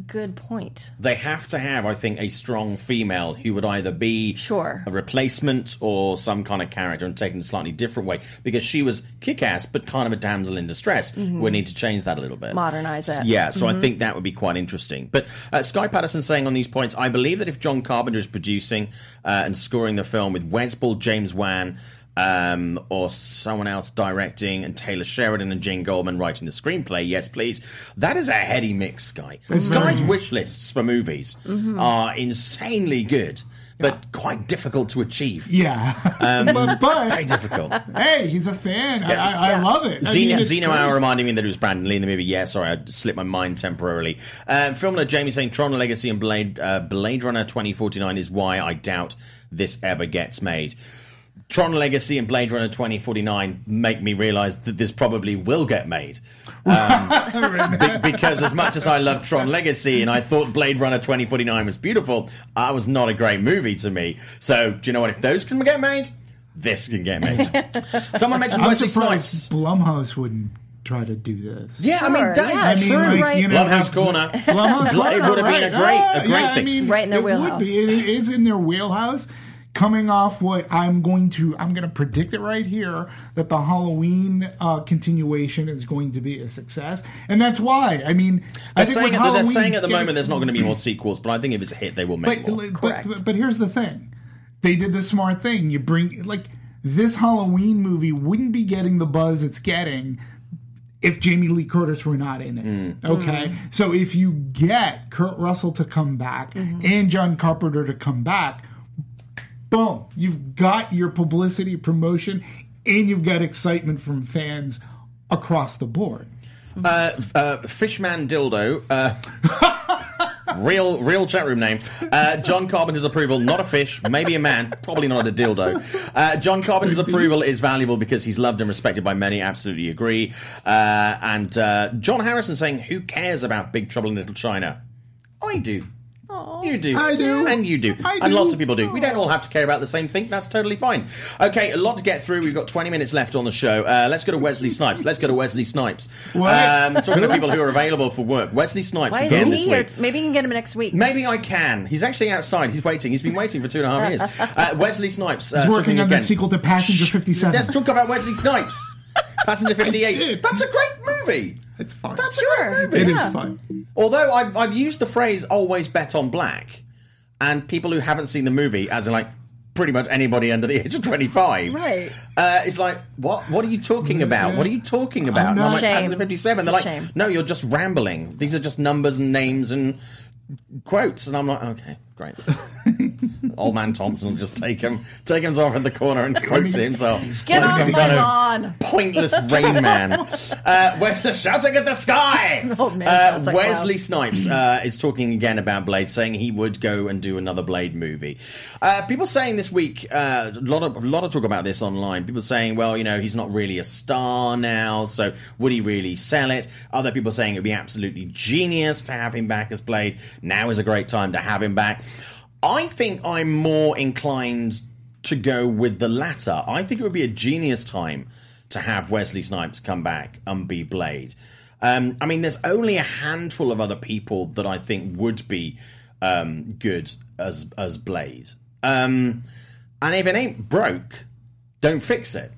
Good point. They have to have, I think, a strong female who would either be Sure. a replacement or some kind of character and taken a slightly different way because she was kick-ass but kind of a damsel in distress. We need to change that a little bit, Modernize it. Yeah, so I think that would be quite interesting. But uh, Sky Patterson saying on these points, I believe that if John Carpenter is producing uh, and scoring the film with Wes Ball, James Wan. Um, or someone else directing, and Taylor Sheridan and Jane Goldman writing the screenplay. Yes, please. That is a heady mix, Sky. Sky's wish lists for movies are insanely good, but quite difficult to achieve. Yeah, Um, [laughs] but, Very difficult. hey, he's a fan. I, I, I Yeah. love it. I Zeno, mean, it's Zeno. Hour reminding me that it was Brandon Lee in the movie. Yeah, sorry, I slipped my mind temporarily. Um, film Jamie saying Tron Legacy and Blade uh, Blade Runner 2049 is why I doubt this ever gets made. Tron Legacy and Blade Runner 2049 make me realize that this probably will get made. Um, [laughs] be- because as much as I love Tron Legacy and I thought Blade Runner 2049 was beautiful, that was not a great movie to me. So, do you know what? If those can get made, this can get made. [laughs] Someone mentioned I'm Wesley surprised Snipes. Blumhouse wouldn't try to do this. Yeah, I mean Sure, that is yeah. I mean, true. like, right. you know, Blumhouse Corner. Blumhouse [laughs] It would have Corner, been a right. great, Ah, a great yeah, I thing. mean, Right in their it would wheelhouse. be. It is in their wheelhouse. Coming off what I'm going to, I'm going to predict it right here that the Halloween uh, continuation is going to be a success, and that's why. I mean, they're think saying, with at the, they're saying at the getting- moment there's not going to be more sequels, but I think if it's a hit, they will make but, more. but, Correct. but, but here's the thing. They did the smart thing. You bring like this Halloween movie wouldn't be getting the buzz it's getting if Jamie Lee Curtis were not in it. Mm. Okay. Mm. So if you get Kurt Russell to come back mm-hmm. and John Carpenter to come back, boom, you've got your publicity promotion and you've got excitement from fans across the board. Uh, uh, Fishman Dildo. Uh, [laughs] real, real chat room name. Uh, John Carpenter's approval, not a fish, maybe a man, probably not a dildo. Uh, John Carpenter's approval is valuable because he's loved and respected by many. Absolutely agree. Uh, and uh, John Harrison saying, "Who cares about Big Trouble in Little China?" I do. You do. I do. And you do. I and do. lots of people do. We don't all have to care about the same thing. That's totally fine. Okay, a lot to get through. We've got 20 minutes left on the show. Uh, let's go to Wesley Snipes. Let's go to Wesley Snipes. Um, talking to people who are available for work. Wesley Snipes Why again isn't this he here? week. Maybe you can get him next week. Maybe I can. He's actually outside. He's waiting. He's been waiting for two and a half years. [laughs] Uh, Wesley Snipes. Uh, He's working on again. the sequel to Passenger 57. Let's talk about Wesley Snipes. Passenger 58. [laughs] That's a great movie. It's fine. That's a Sure. great movie. It is Yeah. fun. Although I've, I've used the phrase always bet on black, and people who haven't seen the movie, as in like pretty much anybody under the age of 25, Right. uh, it's like, what What are you talking about? What are you talking about? And I'm like, Shame. Passenger 57. They're like, shame. no, you're just rambling. These are just numbers and names and quotes. And I'm like, okay, great. [laughs] Old man Thompson will just take him, take him off in the corner and [laughs] quote to himself. Get Like off some my kind of. Pointless [laughs] Rain Man. Uh, where's the shouting at the sky? Old man uh, Wesley loud. Snipes [clears throat] uh, is talking again about Blade, saying he would go and do another Blade movie. Uh, people saying this week, uh, a lot of a lot of talk about this online. People saying, well, you know, he's not really a star now, so would he really sell it? Other people saying it'd be absolutely genius to have him back as Blade. Now is a great time to have him back. I think I'm more inclined to go with the latter. I think it would be a genius time to have Wesley Snipes come back and be Blade. Um, I mean, there's only a handful of other people that I think would be um, good as as Blade. Um, and if it ain't broke, don't fix it.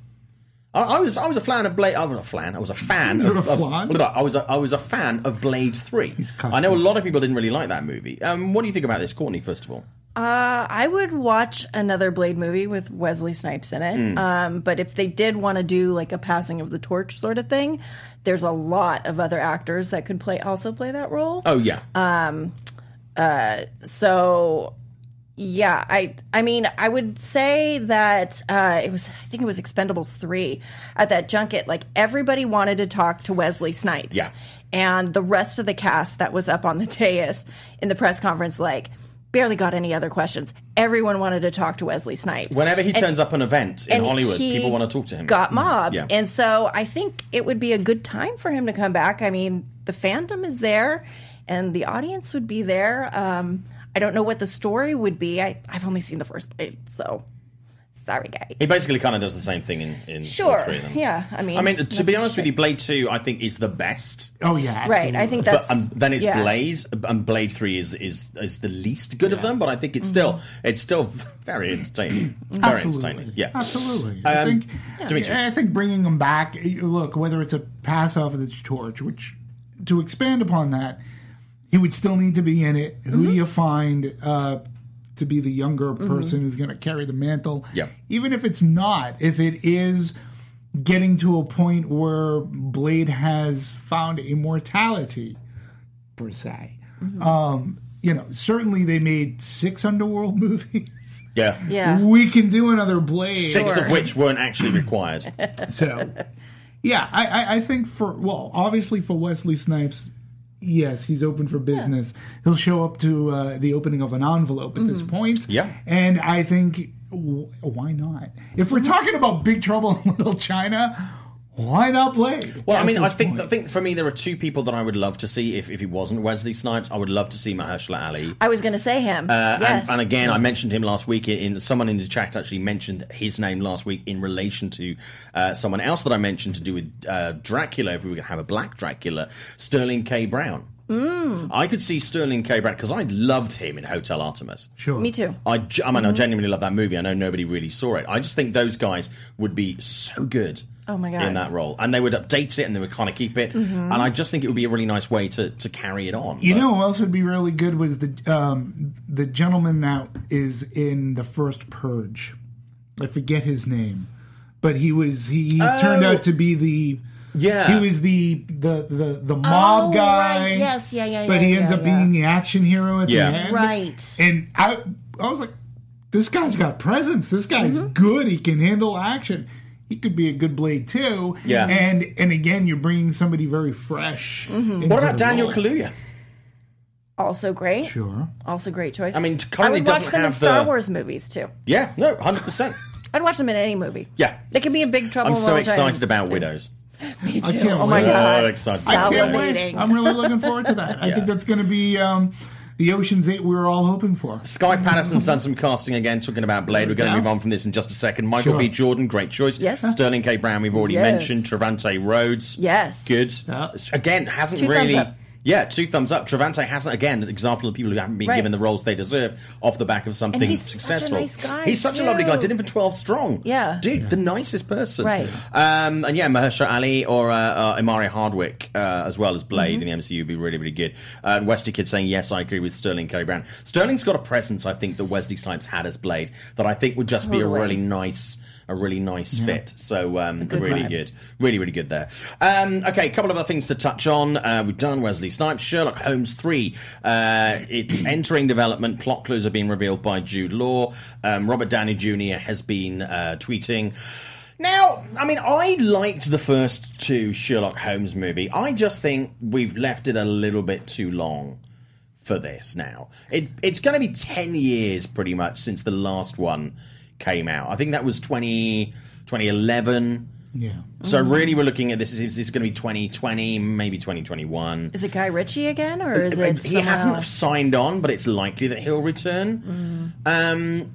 I, I was I was a fan of Blade. I was a fan. I was a fan [laughs] You're of, a of- flan? I was a, I was a fan of Blade Three. I know a lot of people didn't really like that movie. Um, what do you think about this, Courtney? First of all, Uh, I would watch another Blade movie with Wesley Snipes in it. Hmm. Um, but if they did want to do like a passing of the torch sort of thing, there's a lot of other actors that could play also play that role. oh yeah, Um, uh, So yeah, I I mean I would say that uh, it was I think it was Expendables three at that junket. Like everybody wanted to talk to Wesley Snipes. Yeah. and the rest of the cast that was up on the [laughs] dais in the press conference, like, barely got any other questions. Everyone wanted to talk to Wesley Snipes. Whenever he And- turns up an event in Hollywood, people want to talk to him. Got mobbed, Yeah. and so I think it would be a good time for him to come back. I mean, the fandom is there, and the audience would be there. Um, I don't know what the story would be. I, I've only seen the first Blade, so sorry, guys. He basically kind of does the same thing in, in all Sure, three of them. yeah. I mean, I mean, to be honest with you, Blade Two, I think is the best. Oh yeah, right? I think that's but um, then it's yeah. Blade, and Blade Three is is is the least good of them. But I think it's still Mm-hmm. it's still [laughs] very entertaining. Very Absolutely. entertaining. Yeah, absolutely. I Um, think Dimitri. I think bringing them back. Look, whether it's a pass off of the torch, which to expand upon that, he would still need to be in it. Who Mm-hmm. do you find uh, to be the younger person who's going to carry the mantle? Yeah. even if it's not, if it is getting to a point where Blade has found immortality, per se. Um, you know, certainly they made six underworld [laughs] movies. yeah, Yeah. We can do another Blade. Six of which weren't actually required. [laughs] So, yeah, I, I, I think for well, obviously for Wesley Snipes, yes, he's open for business. He'll show up to uh, the opening of an envelope at this point. Yeah. and I think w- why not? If we're talking about Big Trouble in [laughs] Little China, why not Blade? Well, I mean, I think point? I think for me there are two people that I would love to see if, if he wasn't Wesley Snipes. I would love to see Mahershala Ali. I was going to say him. Uh, yes. and, and again, I mentioned him last week. In, in someone in the chat actually mentioned his name last week in relation to uh, someone else that I mentioned to do with uh, Dracula. If we were going to have a black Dracula, Sterling K. Brown. Mm. I could see Sterling K. Brown because I loved him in Hotel Artemis. sure. Me too. I, I mean, I genuinely love that movie. I know nobody really saw it. I just think those guys would be so good. Oh my God. In that role, and they would update it, and they would kind of keep it, and I just think it would be a really nice way to, to carry it on. You But- know who else would be really good was the um, the gentleman that is in the first Purge. I forget his name, but he was he, he turned Oh. out to be the Yeah. he was the the the, the mob Oh, guy. right. Yes, yeah, yeah, But yeah, he ends yeah, up yeah. being the action hero at Yeah. the end, Right. And I I was like, this guy's got presence. This guy's Mm-hmm. good. He can handle action. He could be a good blade too. Yeah. And and again, you're bringing somebody very fresh. Mm-hmm. What about Daniel role. Kaluuya? also great. Sure. Also great choice. I mean, I currently would watch doesn't them in Star the- Wars movies too. Yeah, no, hundred percent. I'd watch them in any movie. Yeah, They could be a big trouble. I'm in so excited about Widows. Me too. Oh my wait. god. So excited. I can't wait. I'm really looking forward to that. I Yeah. think that's going to be um, the Ocean's Eight we were all hoping for. Sky Patterson's done some casting again, talking about Blade. We're going to Yeah. move on from this in just a second. Michael Sure. B. Jordan, great choice. Yes. Sterling K. Brown, we've already Yes. mentioned. Trevante Rhodes. Yes. Good. Yeah. Again, hasn't Two thumbs really. Yeah, two thumbs up. Trevante hasn't, again, an example of people who haven't been Right. given the roles they deserve off the back of something he's such a successful. nice guy, he's such a lovely guy. Did him for 12 strong. Yeah. Dude, the nicest person. Right. Um, and yeah, Mahershala Ali or uh, uh, Hardwick uh, as well as Blade Mm-hmm. in the MCU would be really, really good. Uh, and Westy Kid saying, yes, I agree with Sterling Kelly Brown. Sterling's got a presence, I think, that Wesley Snipes had as Blade that I think would just be a really nice a really nice fit. So um, really vibe. good, really really good there. Um, okay, a couple of other things to touch on. Uh, we've done Wesley Snipes, Sherlock Holmes three. Uh, it's [clears throat] entering development. Plot clues are being revealed by Jude Law. Um, Robert Downey Jr. has been uh, tweeting. Now, I mean, I liked the first two Sherlock Holmes movie. I just think we've left it a little bit too long for this now. It, it's going to be 10 years pretty much since the last one came out. I think that was 20, 2011. Yeah. So really we're looking at this is, is this going to be 2020, maybe 2021. Is it Guy Ritchie again, or is it? he someone hasn't signed on, but it's likely that he'll return. Mm. Um,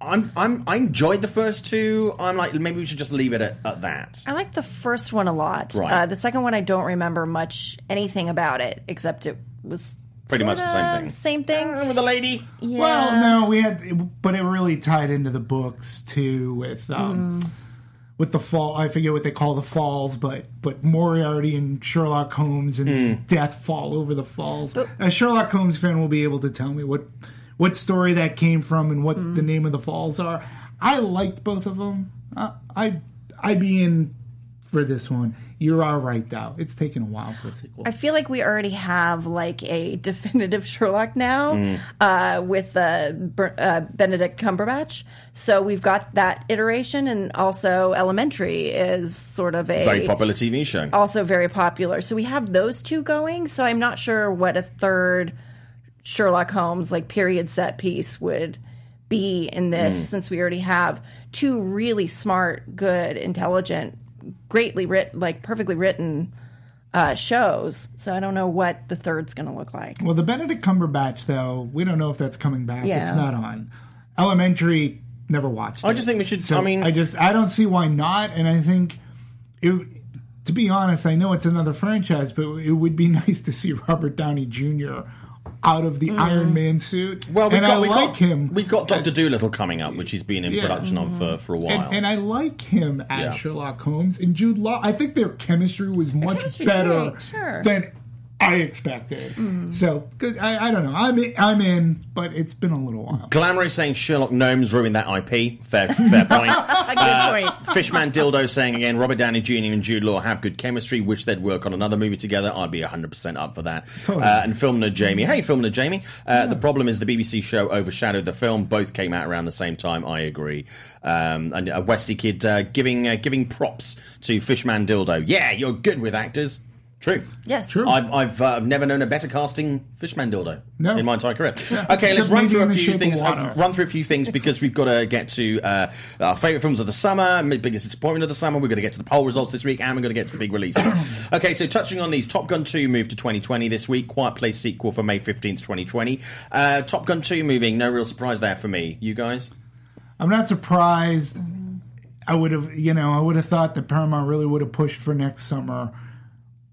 I'm, I'm, I enjoyed the first two. I'm like, maybe we should just leave it at, at that. I like the first one a lot. Right. Uh, the second one, I don't remember much anything about it, except it was Pretty much the same thing. Same thing. With the lady. Yeah. Well, no, we had, but it really tied into the books too with um, with the fall. I forget what they call the falls, but but Moriarty and Sherlock Holmes and death fall over the falls. A Sherlock Holmes fan will be able to tell me what what story that came from and what the name of the falls are. I liked both of them. Uh, I I'd be in for this one. You are right though. It's taken a while for a sequel. I feel like we already have like a [laughs] definitive Sherlock now Mm. uh, with uh, Ber- uh, Benedict Cumberbatch. So we've got that iteration, and also Elementary is sort of a Very popular TV show. also very popular. So we have those two going. So I'm not sure what a third Sherlock Holmes like period set piece would be in this Hmm. since we already have two really smart, good, intelligent, greatly written, like perfectly written uh, shows. So I don't know what the third's going to look like. Well, the Benedict Cumberbatch, though, we don't know if that's coming back. Yeah. It's not on. Elementary, never watched. I it. just think we should. So I mean, I just I don't see why not, and I think it. To be honest, I know it's another franchise, but it would be [laughs] nice to see Robert Downey Jr. out of the Iron Man suit. Mm. well, we've and got, I we've like got, him. We've got Doctor Doolittle coming up, which he's been in Yeah. production on for, for a while. and, and I like him as Yeah. Sherlock Holmes and Jude Law. I think their chemistry was much chemistry's better sure. than I expected. Mm. So good. I, I don't know. I'm in, I'm in, but it's been a little while. Glamour is saying Sherlock Gnomes ruined that IP. Fair, fair [laughs] point. A good point. Fishman Dildo saying again, Robert Downey Jr. and Jude Law have good chemistry. Wish they'd work on another movie together. I'd be 100% up for that. Totally. Uh, and Film Nerd Jamie. Hey, Film Nerd Jamie. Uh, The problem is the BBC show overshadowed the film. Both came out around the same time. I agree. Um, and a Westy kid uh, giving uh, giving props to Fishman Dildo. Yeah, you're good with actors. True. Yes. True. I've, I've, uh, never known a better casting Fishman dildo No. in my entire career. [laughs] Okay, Except let's run through a few things. Uh, run through a few things because we've got to get to uh, our favourite films of the summer, my biggest disappointment of the summer. We're going to get to the poll results this week, and we're going to get to the big releases. [coughs] okay, so touching on these, Top Gun 2 moved to 2020 this week. Quiet Place sequel for May 15th, 2020. Uh, Top Gun 2 moving, no real surprise there for me. You guys? I'm not surprised. I would have, you know, I would have thought that Paramount really would have pushed for next summer.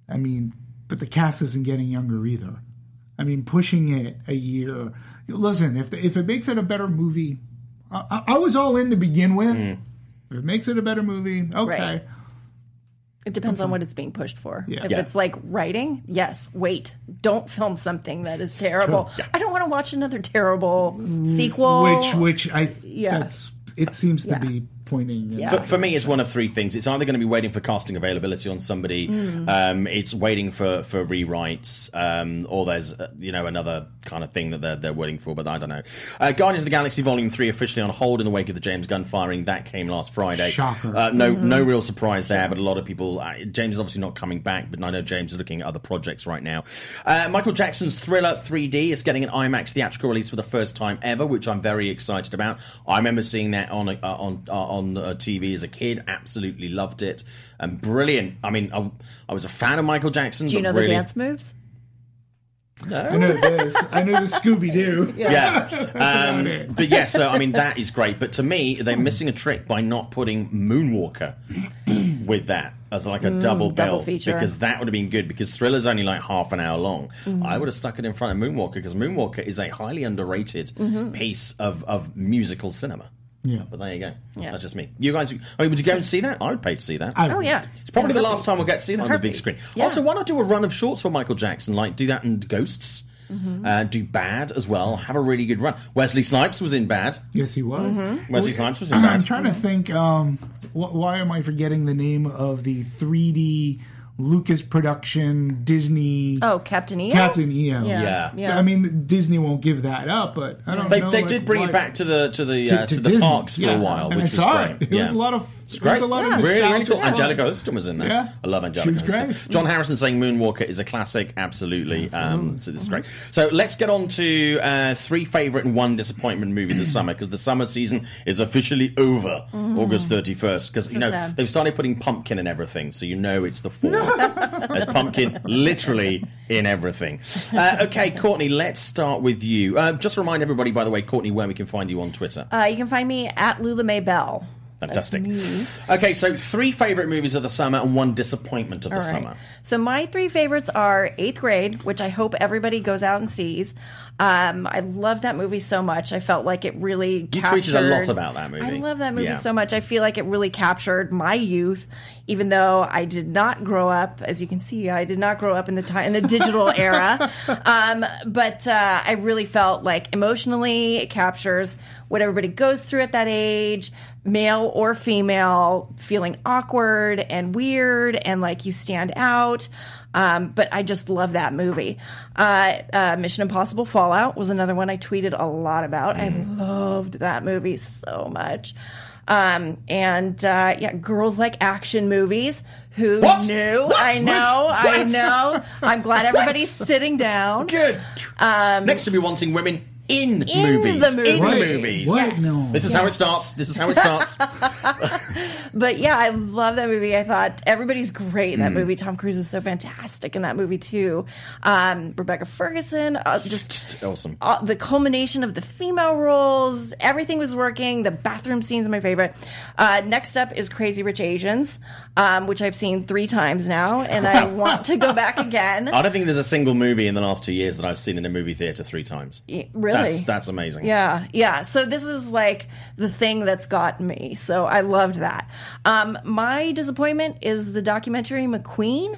I mean, but the cast isn't getting younger either. I mean, pushing it a year. Listen, if if it makes it a better movie, I, I- I was all in to begin with. Mm. If it makes it a better movie, okay. Right. It depends on what it's being pushed for. Yeah. If Yeah. it's like writing, yes, wait. Don't film something that is terrible. Yeah. I don't want to watch another terrible sequel. Which which I Yeah. that's it seems Yeah. to be pointing. Yeah. For, for me, it's one of three things. It's either going to be waiting for casting availability on somebody, um, it's waiting for for rewrites, um, or there's uh, you know another kind of thing that they're they're waiting for. But I don't know. Uh, Guardians of the Galaxy Volume Three officially on hold in the wake of the James Gunn firing. That came last Friday. Shocker. Uh, no no real surprise there, but a lot of people. Uh, James is obviously not coming back, but I know James is looking at other projects right now. Uh, Michael Jackson's Thriller 3D is getting an IMAX theatrical release for the first time ever, which I'm very excited about. I remember seeing that on uh, on uh, on uh, TV as a kid. Absolutely loved it and brilliant. I mean, I, I was a fan of Michael Jackson. Do you but know the dance moves? I know this. I know the Scooby Doo. [laughs] Yeah, [laughs] um, it. but yeah. So I mean, that is great. But to me, they're missing a trick by not putting Moonwalker [clears throat] with that as like a double bill double feature. because that would have been good. Because Thriller's only like half an hour long. Mm-hmm. I would have stuck it in front of Moonwalker because Moonwalker is a highly underrated Mm-hmm. piece of of musical cinema. Yeah. But there you go. Yeah. That's just me. You guys, I mean, would you go and see that? I would pay to see that. Oh yeah. It's probably the last time we'll get to see that on the big screen. Yeah. Also, why not do a run of shorts for Michael Jackson? Like do that in Ghosts. Mm-hmm. Uh, do Bad as well. Have a really good run. Wesley Snipes was in Bad. Yes, he was. Mm-hmm. Wesley Snipes was in bad. I'm trying to think. Um, wh- why am I forgetting the name of the 3D Lucas production Disney Oh, Captain EO. Captain EO? Yeah. Yeah. Yeah. I mean, Disney won't give that up, but I don't They, know. they like, did bring why- it back to the to the to, uh, to to the parks for Yeah. a while, and which I was great. it. It yeah. was a lot of. It's great. was a lot yeah. of really, really nostalgia. cool. Anjelica Huston was in there. Yeah. I love Anjelica She's Huston. great. John Harrison saying Moonwalker is a classic. Absolutely. Um, so this is great. So let's get on to uh, three favorite and one disappointment movie this summer because the summer season is officially over August 31st because you know sad. they've started putting pumpkin in everything, so you know it's the fall. [laughs] There's pumpkin literally in everything. Uh, okay, Courtney, let's start with you. Uh, just remind everybody, by the way, Courtney, where we can find you on Twitter. Uh, you can find me at Lula May Bell. Fantastic. Okay, so three favorite movies of the summer and one disappointment of the All right. summer. So my three favorites are Eighth Grade, which I hope everybody goes out and sees. Um, I love that movie so much. I felt like it really You captured. tweeted a lot about that movie. I love that movie Yeah. so much. I feel like it really captured my youth, even though I did not grow up. As you can see, I did not grow up in the time in the digital [laughs] era. Um, but uh, I really felt like emotionally it captures what everybody goes through at that age. male or female, feeling awkward and weird and like you stand out. Um, but I just love that movie. Uh, uh, Mission Impossible Fallout was another one I tweeted a lot about. I loved that movie so much. Um, and uh, yeah, girls like action movies. Who What? knew? What? I know, I know. I'm glad [laughs] everybody's sitting down. Good. Next, to be wanting women in, In movies. the movies. In Right. movies. What? Yes. No. This is how it starts. This is how it starts. [laughs] But yeah, I love that movie. I thought everybody's great in that Mm. movie. Tom Cruise is so fantastic in that movie too. Um, Rebecca Ferguson, uh, just Just awesome. uh, the culmination of the female roles. Everything was working. The bathroom scenes are my favorite. Uh, next up is Crazy Rich Asians, um, which I've seen three times now, and I [laughs] want to go back again. I don't think there's a single movie in the last two years that I've seen in a movie theater three times. really? That's that's amazing. Yeah, yeah. So this is like the thing that's got me. So I loved that. Um, my disappointment is the documentary McQueen.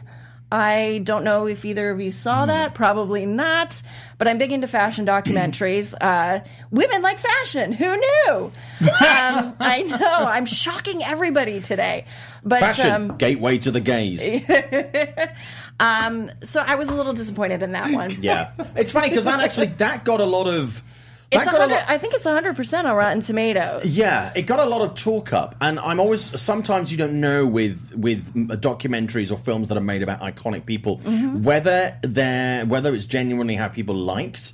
I don't know if either of you saw Hmm. that. Probably not. But I'm big into fashion documentaries. [clears throat] Uh, women like fashion. Who knew? um, I know. I'm shocking everybody today. But Fashion um, gateway to the gays. [laughs] so I was a little disappointed in that one. Yeah, [laughs] it's funny because that actually that got a lot of. It's I think it's 100% on Rotten Tomatoes. yeah, it got a lot of talk up, and I'm always sometimes you don't know with with mm, documentaries or films that are made about iconic people Mm-hmm. whether they're whether it's genuinely how people liked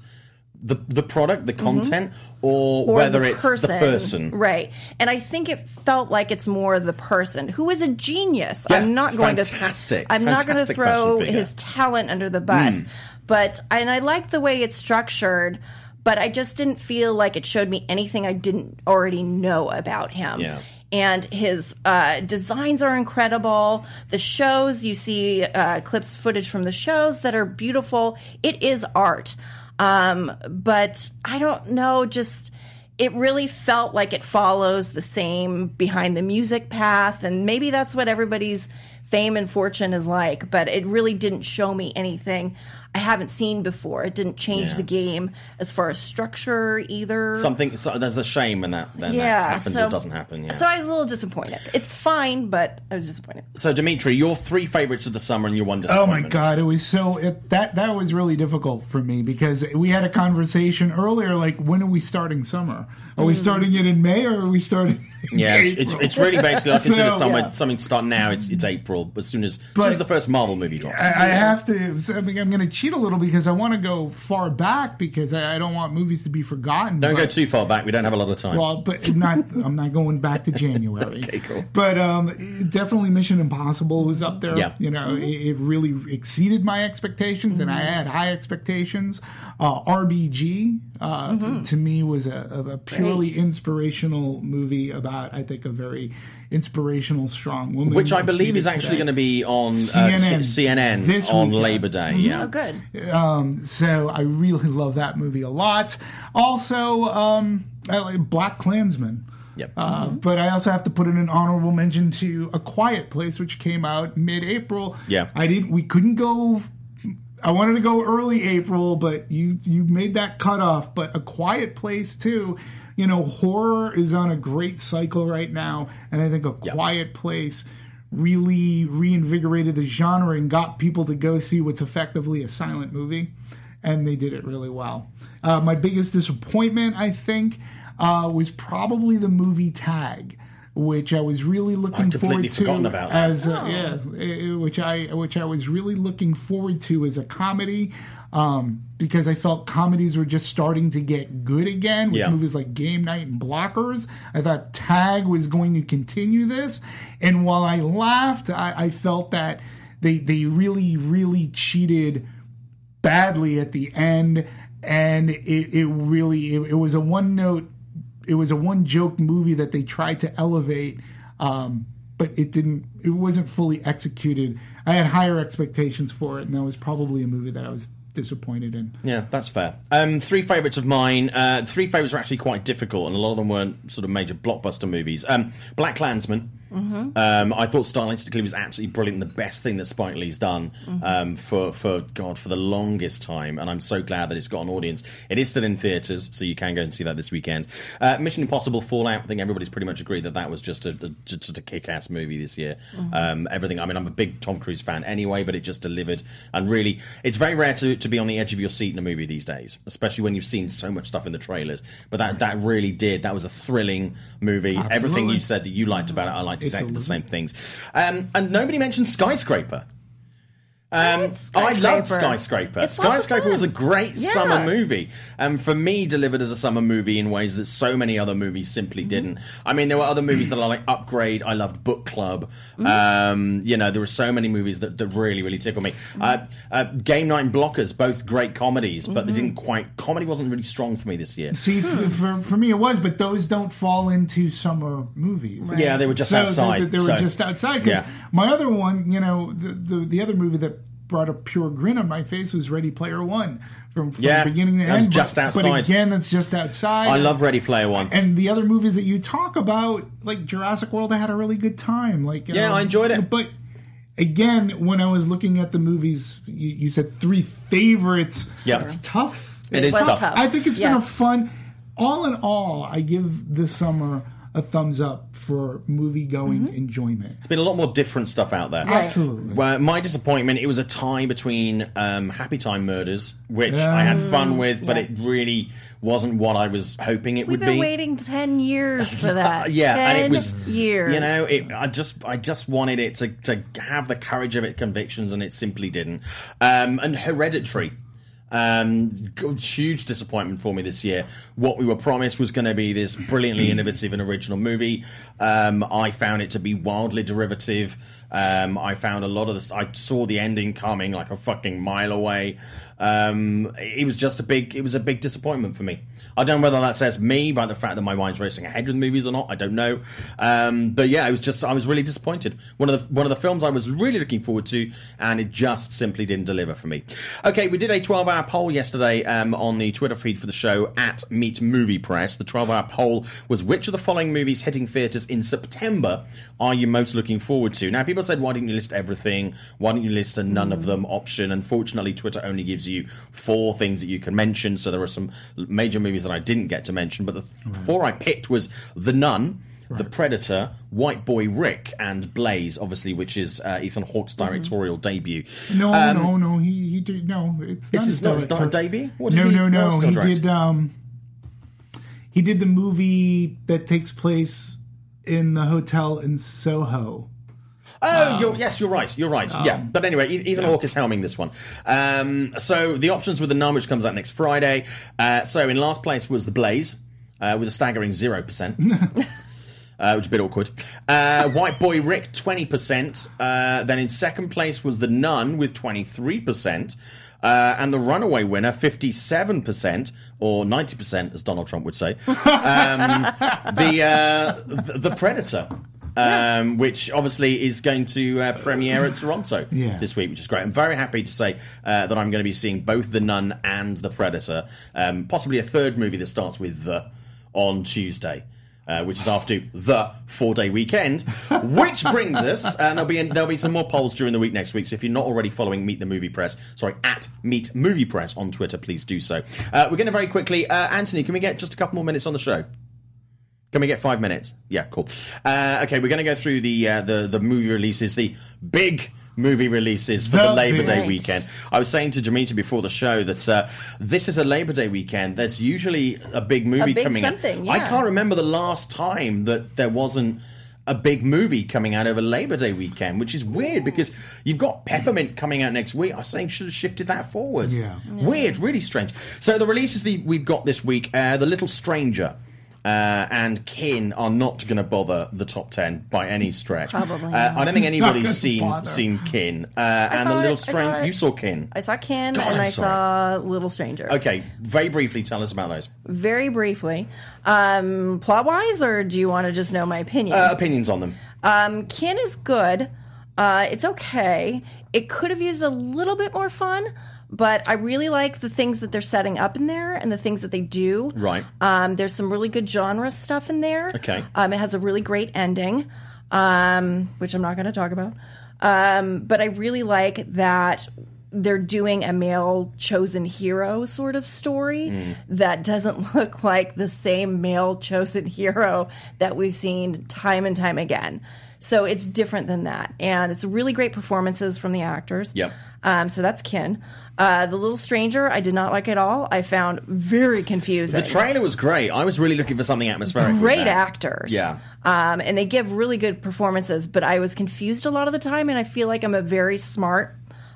the the product, the content, or, Mm-hmm. or whether the it's the person. Right. And I think it felt like it's more the person who is a genius. Yeah, I'm not going to fantastic, to I'm not going to throw his talent under the bus. But and I like the way it's structured, but I just didn't feel like it showed me anything I didn't already know about him. Yeah. And his uh, designs are incredible. The shows, you see uh, clips, footage from the shows that are beautiful. It is art. Um, but I don't know, just it really felt like it follows the same behind the music path. And maybe that's what everybody's fame and fortune is like. But it really didn't show me anything I haven't seen before. It didn't change Yeah. the game as far as structure either. Something so there's a shame when that then yeah, that happens. so, it doesn't happen. Yeah. So I was a little disappointed. It's fine, but I was disappointed. So, Dimitri, your three favorites of the summer and your one Oh disappointment. Oh my god, it was so it, that that was really difficult for me because we had a conversation earlier. Like, when are we starting summer? Are we mm. starting it in May or are we starting? [laughs] In Yeah, it's, it's, it's really basically. I consider [laughs] So, summer yeah. something to start now. It's it's April, as soon as, as, soon as the first Marvel movie drops. I, I have to. So I mean, I'm going to cheat a little because I want to go far back because I, I don't want movies to be forgotten. don't go too far back. We don't have a lot of time. Well, but not. [laughs] I'm not going back to January. Okay, cool. But um, definitely Mission Impossible was up there. Yeah. You know, it, it really exceeded my expectations, and I had high expectations. Uh, RBG uh, to me was a, a, purely inspirational movie about, I think, a very inspirational, strong woman, which I believe is actually today. going to be on CNN. uh, CNN This on weekend. Labor Day. Yeah. Oh, good. Um, so I really love that movie a lot. Also, um, I like BlacKkKlansman. Yep. Uh, But I also have to put in an honorable mention to A Quiet Place, which came out mid-April. Yeah. I didn't. We couldn't go. I wanted to go early April, but you you made that cutoff. But A Quiet Place too. You know, horror is on a great cycle right now, and I think A Yeah. Quiet Place really reinvigorated the genre and got people to go see what's effectively a silent movie, and they did it really well. Uh, my biggest disappointment, I think, uh, was probably the movie Tag, which I was really looking completely forward to forgotten about that. as a, yeah, eh, eh, which I which I was really looking forward to as a comedy. Um, because I felt comedies were just starting to get good again with Yeah. movies like Game Night and Blockers. I thought Tag was going to continue this, and while I laughed, I, I felt that they they really really cheated badly at the end, and it, it really it, it was a one note, it was a one joke movie that they tried to elevate, um, but it didn't. It wasn't fully executed. I had higher expectations for it, and that was probably a movie that I was disappointed in. Yeah, that's fair. Um, three favourites of mine. Uh, three favourites are actually quite difficult, and a lot of them weren't sort of major blockbuster movies. Um, BlacKkKlansman. Mm-hmm. Um, I thought Stylistically was absolutely brilliant, the best thing that Spike Lee's done Mm-hmm. um, for for God for the longest time. And I'm so glad that it's got an audience. It is still in theaters, so you can go and see that this weekend. Uh, Mission Impossible Fallout. I think everybody's pretty much agreed that that was just a, a just a kick-ass movie this year. Mm-hmm. Um, everything. I mean, I'm a big Tom Cruise fan anyway, but it just delivered. And really, it's very rare to to be on the edge of your seat in a movie these days, especially when you've seen so much stuff in the trailers. But that that really did. That was a thrilling movie. Everything you said that you liked about it, I liked exactly the same things. Um, and nobody mentioned Skyscraper. Um, liked I loved Skyscraper. Skyscraper. It's Skyscraper was a great Yeah. summer movie, and for me, delivered as a summer movie in ways that so many other movies simply Mm-hmm. didn't. I mean, there were other movies that I like Upgrade. I loved Book Club. Mm-hmm. Um, you know, there were so many movies that, that really, really tickled me. Mm-hmm. Uh, uh, Game Night and Blockers, both great comedies, but Mm-hmm. they didn't quite. Comedy wasn't really strong for me this year. See, Hmm. for, for me it was, but those don't fall into summer movies. Yeah, they were just so outside. They, they were so- just outside. 'cause Yeah. my other one, you know, the, the the other movie that brought a pure grin on my face was Ready Player One, from, from Yeah, beginning to that was end. just but, outside. But again, that's just outside. I love Ready Player One. And the other movies that you talk about, like Jurassic World, I had a really good time. Like, Yeah, um, I enjoyed it. But again, when I was looking at the movies, you, you said three favorites. Yeah, it's tough. It is tough. tough. I think it's been a fun. All in all, I give this summer a thumbs up for movie going Mm-hmm. enjoyment. It's been a lot more different stuff out there. Right. Absolutely. Well, my disappointment, it was a tie between um, Happy Time Murders, which Yeah. I had fun with, but yeah. it really wasn't what I was hoping it We've would been be. waiting ten years for [laughs] that. Yeah, 10 and it was years. You know, it, I just I just wanted it to to have the courage of its convictions, and it simply didn't. Um, and Hereditary. Um, huge disappointment for me this year. What we were promised was going to be this brilliantly innovative and original movie. Um, I found it to be wildly derivative. Um, I found a lot of this. I saw the ending coming like a fucking mile away. Um, it was just a big. It was a big disappointment for me. I don't know whether that says me by the fact that my mind's racing ahead with movies or not. I don't know. Um, but yeah, it was just. I was really disappointed. One of the one of the films I was really looking forward to, and it just simply didn't deliver for me. Okay, we did a 12 hour poll yesterday um, on the Twitter feed for the show at Meet Movie Press. The 12 hour poll was which of the following movies hitting theatres in September are you most looking forward to? Now, people said, why didn't you list everything? Why didn't you list a none of them option? Unfortunately, Twitter only gives you four things that you can mention. So there are some major movies that I didn't get to mention, but the four I picked was The Nun. The Predator, White Boy Rick, and Blaze, obviously, which is uh, Ethan Hawke's directorial debut. No, Um, no, no. He he did no. It's not is his not director. debut. What No, no, what no. He direct? did. Um, he did the movie that takes place in the hotel in Soho. Oh, you're, yes, you're right. You're right. yeah, but anyway, Ethan Hawke is helming this one. Um, so the options were the Nun, which comes out next Friday. Uh, so in last place was the Blaze uh, with a staggering zero percent. [laughs] Uh, which is a bit awkward. Uh, White Boy Rick, 20%. Uh, then in second place was The Nun with 23%. Uh, and the runaway winner, 57%, or 90%, as Donald Trump would say. Um, the, uh, the, the Predator. Um, which obviously is going to uh, premiere at Toronto [laughs] Yeah. this week, which is great. I'm very happy to say uh, that I'm going to be seeing both The Nun and The Predator, um, possibly a third movie that starts with The on Tuesday. Uh, which is after the four-day weekend, [laughs] which brings us, and there'll be there'll be some more polls during the week next week. So if you're not already following Meet the Movie Press, sorry, at Meet Movie Press on Twitter, please do so. Uh, we're going to very quickly, uh, Anthony, can we get just a couple more minutes on the show? Can we get five minutes? Yeah, cool. Uh, okay, we're going to go through the uh, the the movie releases, the big movie releases for the, The Labor Day weekend. I was saying to Jamita before the show that uh, this is a Labor Day weekend. There's usually a big movie big coming something, out. I can't remember the last time that there wasn't a big movie coming out over Labor Day weekend, which is weird because you've got Peppermint coming out next week. I was saying should have shifted that forward. Yeah. Weird, really strange. So the releases that we've got this week, uh, The Little Stranger. Uh, and Kin are not going to bother the top ten by any stretch. Probably Uh, not. I don't think anybody's seen bother. seen Kin. Uh, and saw the Little I Stranger. You saw Kin. I saw Kin, God, and I'm I sorry. saw Little Stranger. Okay, very briefly, tell us about those Very briefly. Um, plot wise, or do you want to just know my opinion? uh, opinions on them. Um, Kin is good. Uh, it's okay. It could have used a little bit more fun, but I really like the things that they're setting up in there and the things that they do. Right. Um, there's some really good genre stuff in there. Okay. Um, it has a really great ending. um, which I'm not going to talk about. Um, but I really like that they're doing a male chosen hero sort of story that doesn't [laughs] look like the same male chosen hero that we've seen time and time again. So it's different than that. And it's really great performances from the actors. Yep. Um, so that's Kin. Uh, the Little Stranger, I did not like at all. I found very confusing. The trailer was great. I was really looking for something atmospheric. Great actors. Yeah. Um, and they give really good performances, but I was confused a lot of the time, and I feel like I'm a very smart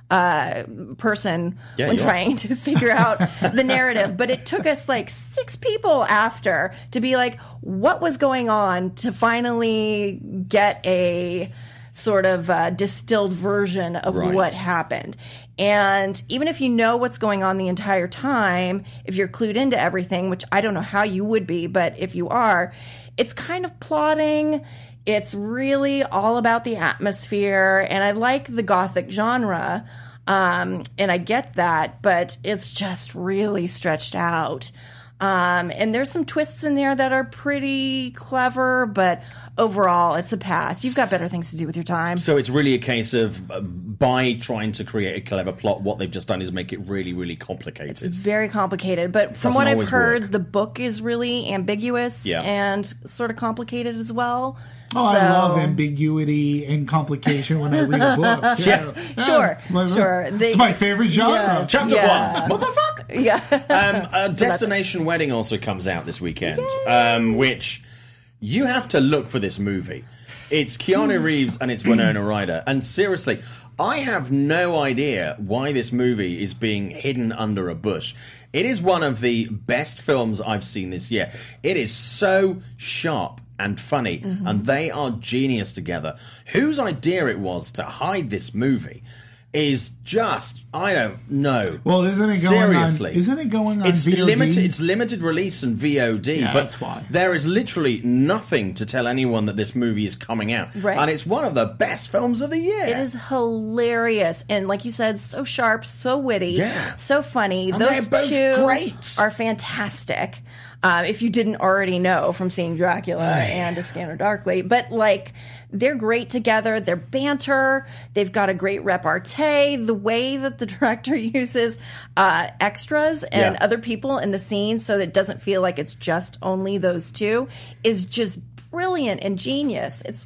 uh, person Yeah, when you are. trying to figure out [laughs] the narrative. But it took us like six people after to be like, what was going on to finally get a sort of uh, distilled version of Right. what happened. And even if you know what's going on the entire time, if you're clued into everything, which I don't know how you would be, but if you are, it's kind of plotting. It's really all about the atmosphere. And I like the gothic genre. Um, and I get that, but it's just really stretched out. Um, and there's some twists in there that are pretty clever, but overall, it's a pass. You've got better things to do with your time. So it's really a case of uh, by trying to create a clever plot, what they've just done is make it really, really complicated. It's very complicated, but from what I've heard, work. the book is really ambiguous Yeah. and sort of complicated as well. Oh, I love ambiguity and complication when I read a book. [laughs] Yeah, [laughs] Sure, it's my, sure. They- it's my favorite genre. Yeah. Chapter Yeah. one, motherfucker. [laughs] Yeah, Um, uh, Destination Wedding also comes out this weekend, um, which you have to look for this movie. It's Hmm. Keanu Reeves and it's Winona Ryder. And seriously, I have no idea why this movie is being hidden under a bush. It is one of the best films I've seen this year. It is so sharp and funny, Mm-hmm. and they are genius together. Whose idea it was to hide this movie is just I don't know. Well, isn't it going Seriously. on? Isn't it going on It's VOD? limited. It's limited release and VOD, Yeah, but that's why. there is literally nothing to tell anyone that this movie is coming out, Right. and it's one of the best films of the year. it is hilarious and, like you said, so sharp, so witty, Yeah. so funny. And Those both two great. are fantastic. Um, if you didn't already know from seeing Dracula [sighs] and A Scanner Darkly, but like they're great together. Their banter, they've got a great repartee. The way that the [laughs] director uses uh, extras and Yeah. other people in the scene, so that it doesn't feel like it's just only those two, is just brilliant and genius. It's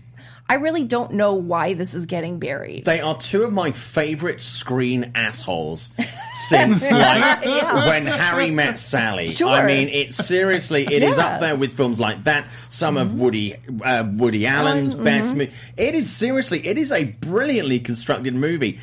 I really don't know why this is getting buried. They are two of my favorite screen assholes [laughs] since like when Harry met Sally. Sure. I mean, it's seriously it is Yeah. Mm-hmm. up there with films like that. Some of Woody uh, Woody Allen's best movie. It is seriously it is a brilliantly constructed movie.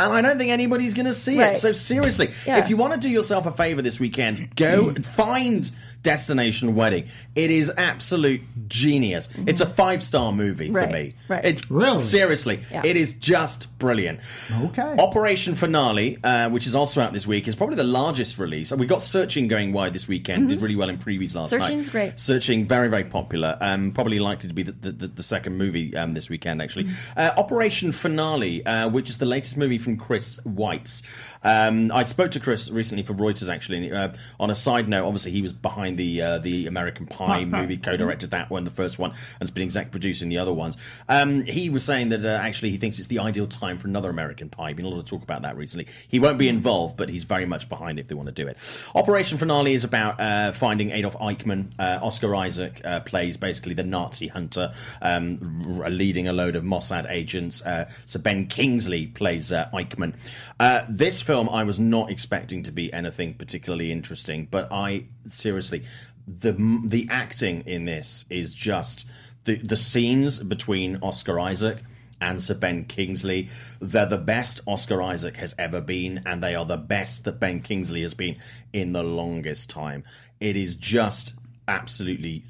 And I don't think anybody's going to see Right. it. So seriously, Yeah. if you want to do yourself a favor this weekend, go find Destination Wedding. It is absolute genius. It's a five star movie for me. Right. It's Really? seriously, Yeah. it is just brilliant. Okay. Operation Finale, uh, which is also out this week, is probably the largest release. We got Searching going wide this weekend. Did really well in previews last night. Mm-hmm. Searching's great. Searching very very popular. Um, probably likely to be the, the, the, the second movie um, this weekend actually. Mm-hmm. Uh, Operation Finale, uh, which is the latest movie from Chris Weitz. Um, I spoke to Chris recently for Reuters actually. Uh, on a side note, obviously he was behind the uh, the American Pie movie, co-directed that one, the first one, and has been exec producing the other ones. Um, he was saying that uh, actually he thinks it's the ideal time for another American Pie. Been a lot of talk about that recently. He won't be involved, but he's very much behind if they want to do it. Operation Finale is about uh, finding Adolf Eichmann. Uh, Oscar Isaac uh, plays basically the Nazi hunter, um, r- leading a load of Mossad agents. Uh, so Ben Kingsley plays uh, Eichmann. Uh, this film I was not expecting to be anything particularly interesting, but I seriously the the acting in this is just the the scenes between Oscar Isaac and Sir Ben Kingsley. They're the best Oscar Isaac has ever been, and they are the best that Ben Kingsley has been in the longest time. It is just absolutely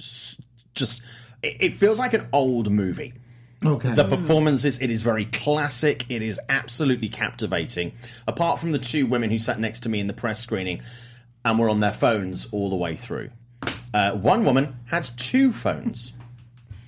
just. It it feels like an old movie. Okay. The performances, it is very classic. It is absolutely captivating. Apart from the two women who sat next to me in the press screening and were on their phones all the way through. Uh, one woman had two phones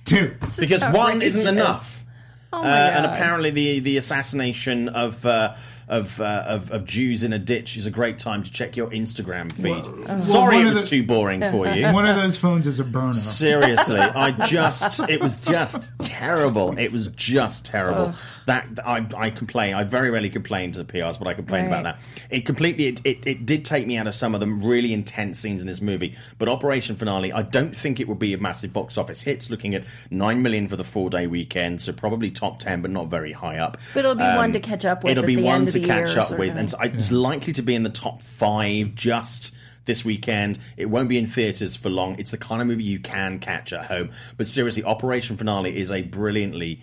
Two. because one isn't enough. Oh Uh, my and apparently, the the assassination of uh, of, uh, of of Jews in a ditch is a great time to check your Instagram feed. Well, Sorry, one it was the- too boring for you. [laughs] One of those phones is a burner. Seriously, I [laughs] just it was just terrible. It was just terrible. That I I complain. I very rarely complain to the PRs, but I complain about that. It completely it, it, it did take me out of some of the really intense scenes in this movie. But Operation Finale, I don't think it will be a massive box office hits. Looking at nine million for the four day weekend, so probably top ten, but not very high up. But it'll be one to catch up with It'll at be the one end of to catch up with, and thing. so it's likely to be in the top five just this weekend. It won't be in theaters for long. It's the kind of movie you can catch at home. But seriously, Operation Finale is a brilliantly,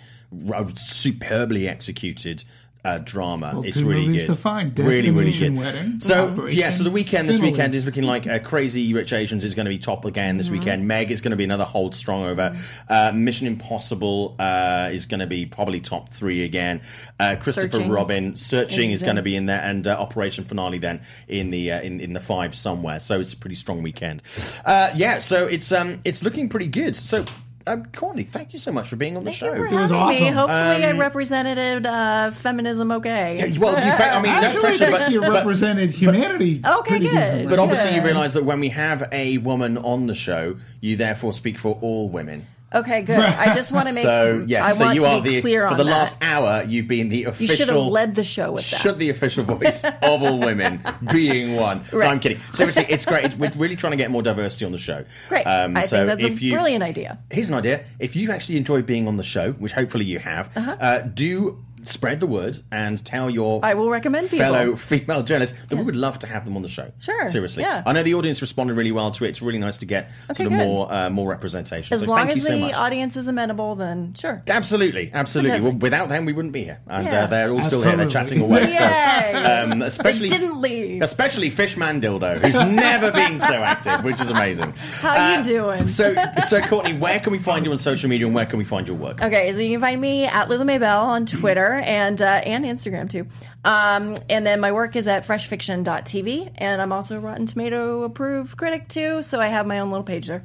uh, superbly executed. Uh, drama. Well, it's two really movies good. to find. really, really good. Wedding, so yeah, so the weekend this weekend is looking like uh, Crazy Rich Asians is going to be top again this weekend. Meg is going to be another hold strong over. Uh, Mission Impossible uh, is going to be probably top three again. Uh, Christopher Searching. Robin Searching is Amazing. going to be in there, and uh, Operation Finale then in the uh, in in the five somewhere. So it's a pretty strong weekend. Uh, yeah, so it's um it's looking pretty good. So. Um, Courtney, thank you so much for being on the Thank show. you for It was having me. awesome. Hopefully, I represented uh, feminism okay. Yeah, well, you, I mean, no Actually, pressure, but, think you but, represented humanity. Okay, good. decently. but obviously you realise that when we have a woman on the show, you therefore speak for all women. Okay, good. I just want to make. [laughs] So I so want you to are the clear for the that. last hour. You've been the official. You should have led the show with that. Should the official voice [laughs] of all women being one? No, I'm kidding. Seriously, it's great. We're really trying to get more diversity on the show. Great. Um, I so think that's a if you, brilliant idea. Here's an idea. If you actually enjoy being on the show, which hopefully you have, Uh-huh. uh, do spread the word and tell your I will recommend people. fellow female journalists that we would love to have them on the show. Sure, Seriously. yeah. I know the audience responded really well to it. It's really nice to get Okay, sort of good. more uh, more representation. As so long thank as you so the much. audience is amenable, then sure. Absolutely, absolutely. Fantastic. Well, without them, we wouldn't be here, and Yeah. uh, they're all still here. They're chatting away. Yay! So, um, especially They didn't leave. Especially Fishman Dildo, who's never been so active, which is amazing. How are you doing? So, so Courtney, where can we find you on social media, and where can we find your work? Okay, so you can find me at Lila Maybell on Twitter and uh, and Instagram too. Um, and then my work is at freshfiction.tv, and I'm also a Rotten Tomato approved critic too, so I have my own little page there.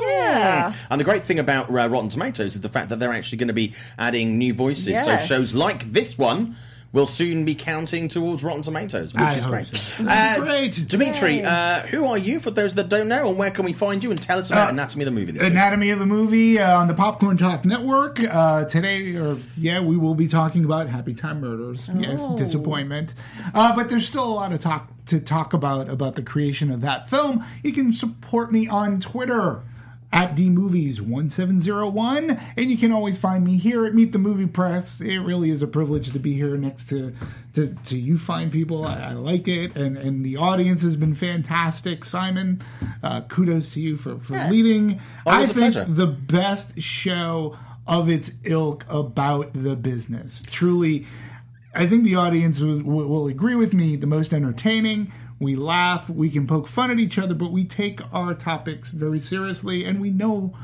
Yeah. And the great thing about uh, Rotten Tomatoes is the fact that they're actually going to be adding new voices. Yes. So shows like this one will soon be counting towards Rotten Tomatoes, which I is great. so. Uh, Great. Dimitri, uh, who are you for those that don't know, and where can we find you? And tell us about Uh, Anatomy of the Movie this week. Anatomy of a Movie uh, on the Popcorn Talk Network. Uh, today, or yeah, we will be talking about Happy Time Murders. Yes, Oh. disappointment. Uh, but there's still a lot of talk to talk about about the creation of that film. You can support me on Twitter at dmovies1701 and you can always find me here at meet the movie press it really is a privilege to be here next to to, to you fine people I, I like it and and the audience has been fantastic simon uh, kudos to you for for Yes. leading i Always a think pleasure. the best show of its ilk about the business truly I think the audience will agree with me. The most entertaining. We laugh. We can poke fun at each other, but we take our topics very seriously, and we know.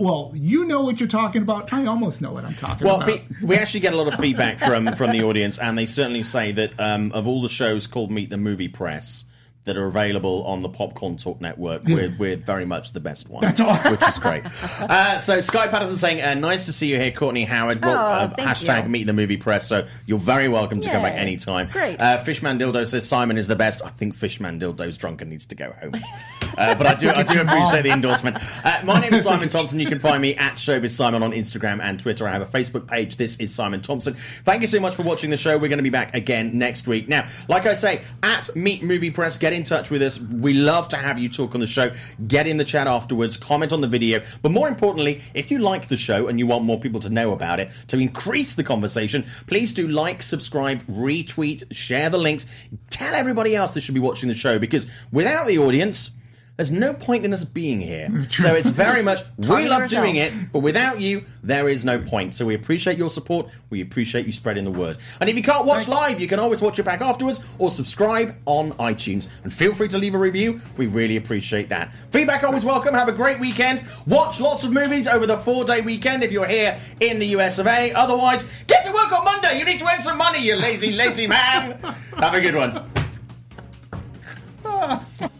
Well, you know what you're talking about. I almost know what I'm talking Well, about. Well, we actually get a lot of feedback from from the audience, and they certainly say that um, of all the shows called Meet the Movie Press that are available on the Popcorn Talk Network, we're, we're very much the best one. That's all. which is great. [laughs] Uh, so Sky Patterson saying, uh, "Nice to see you here, Courtney Howard." Well, Oh, uh, thank hashtag you. Meet the Movie Press. So you're very welcome to come back Yay. anytime. Great. Uh, Fishman Dildo says Simon is the best. I think Fishman Dildo's drunk and needs to go home. [laughs] Uh, but I do, I do [laughs] appreciate the endorsement. Uh, my name is Simon Thompson. You can find me at Showbiz Simon on Instagram and Twitter. I have a Facebook page. This is Simon Thompson. Thank you so much for watching the show. We're going to be back again next week. Now, like I say, at Meet Movie Press, get in touch with us. We love to have you talk on the show. Get in the chat afterwards. Comment on the video. But more importantly, if you like the show and you want more people to know about it, to increase the conversation, please do like, subscribe, retweet, share the links. Tell everybody else they should be watching the show because without the audience, there's no point in us being here. [laughs] So it's very much, we love doing it, but without you, there is no point. So we appreciate your support. We appreciate you spreading the word. And if you can't watch live, you can always watch it back afterwards or subscribe on iTunes. And feel free to leave a review. We really appreciate that. Feedback always welcome. Have a great weekend. Watch lots of movies over the four day weekend if you're here in the US of A. Otherwise, get to work on Monday. You need to earn some money, you lazy, lazy man. [laughs] Have a good one. [laughs]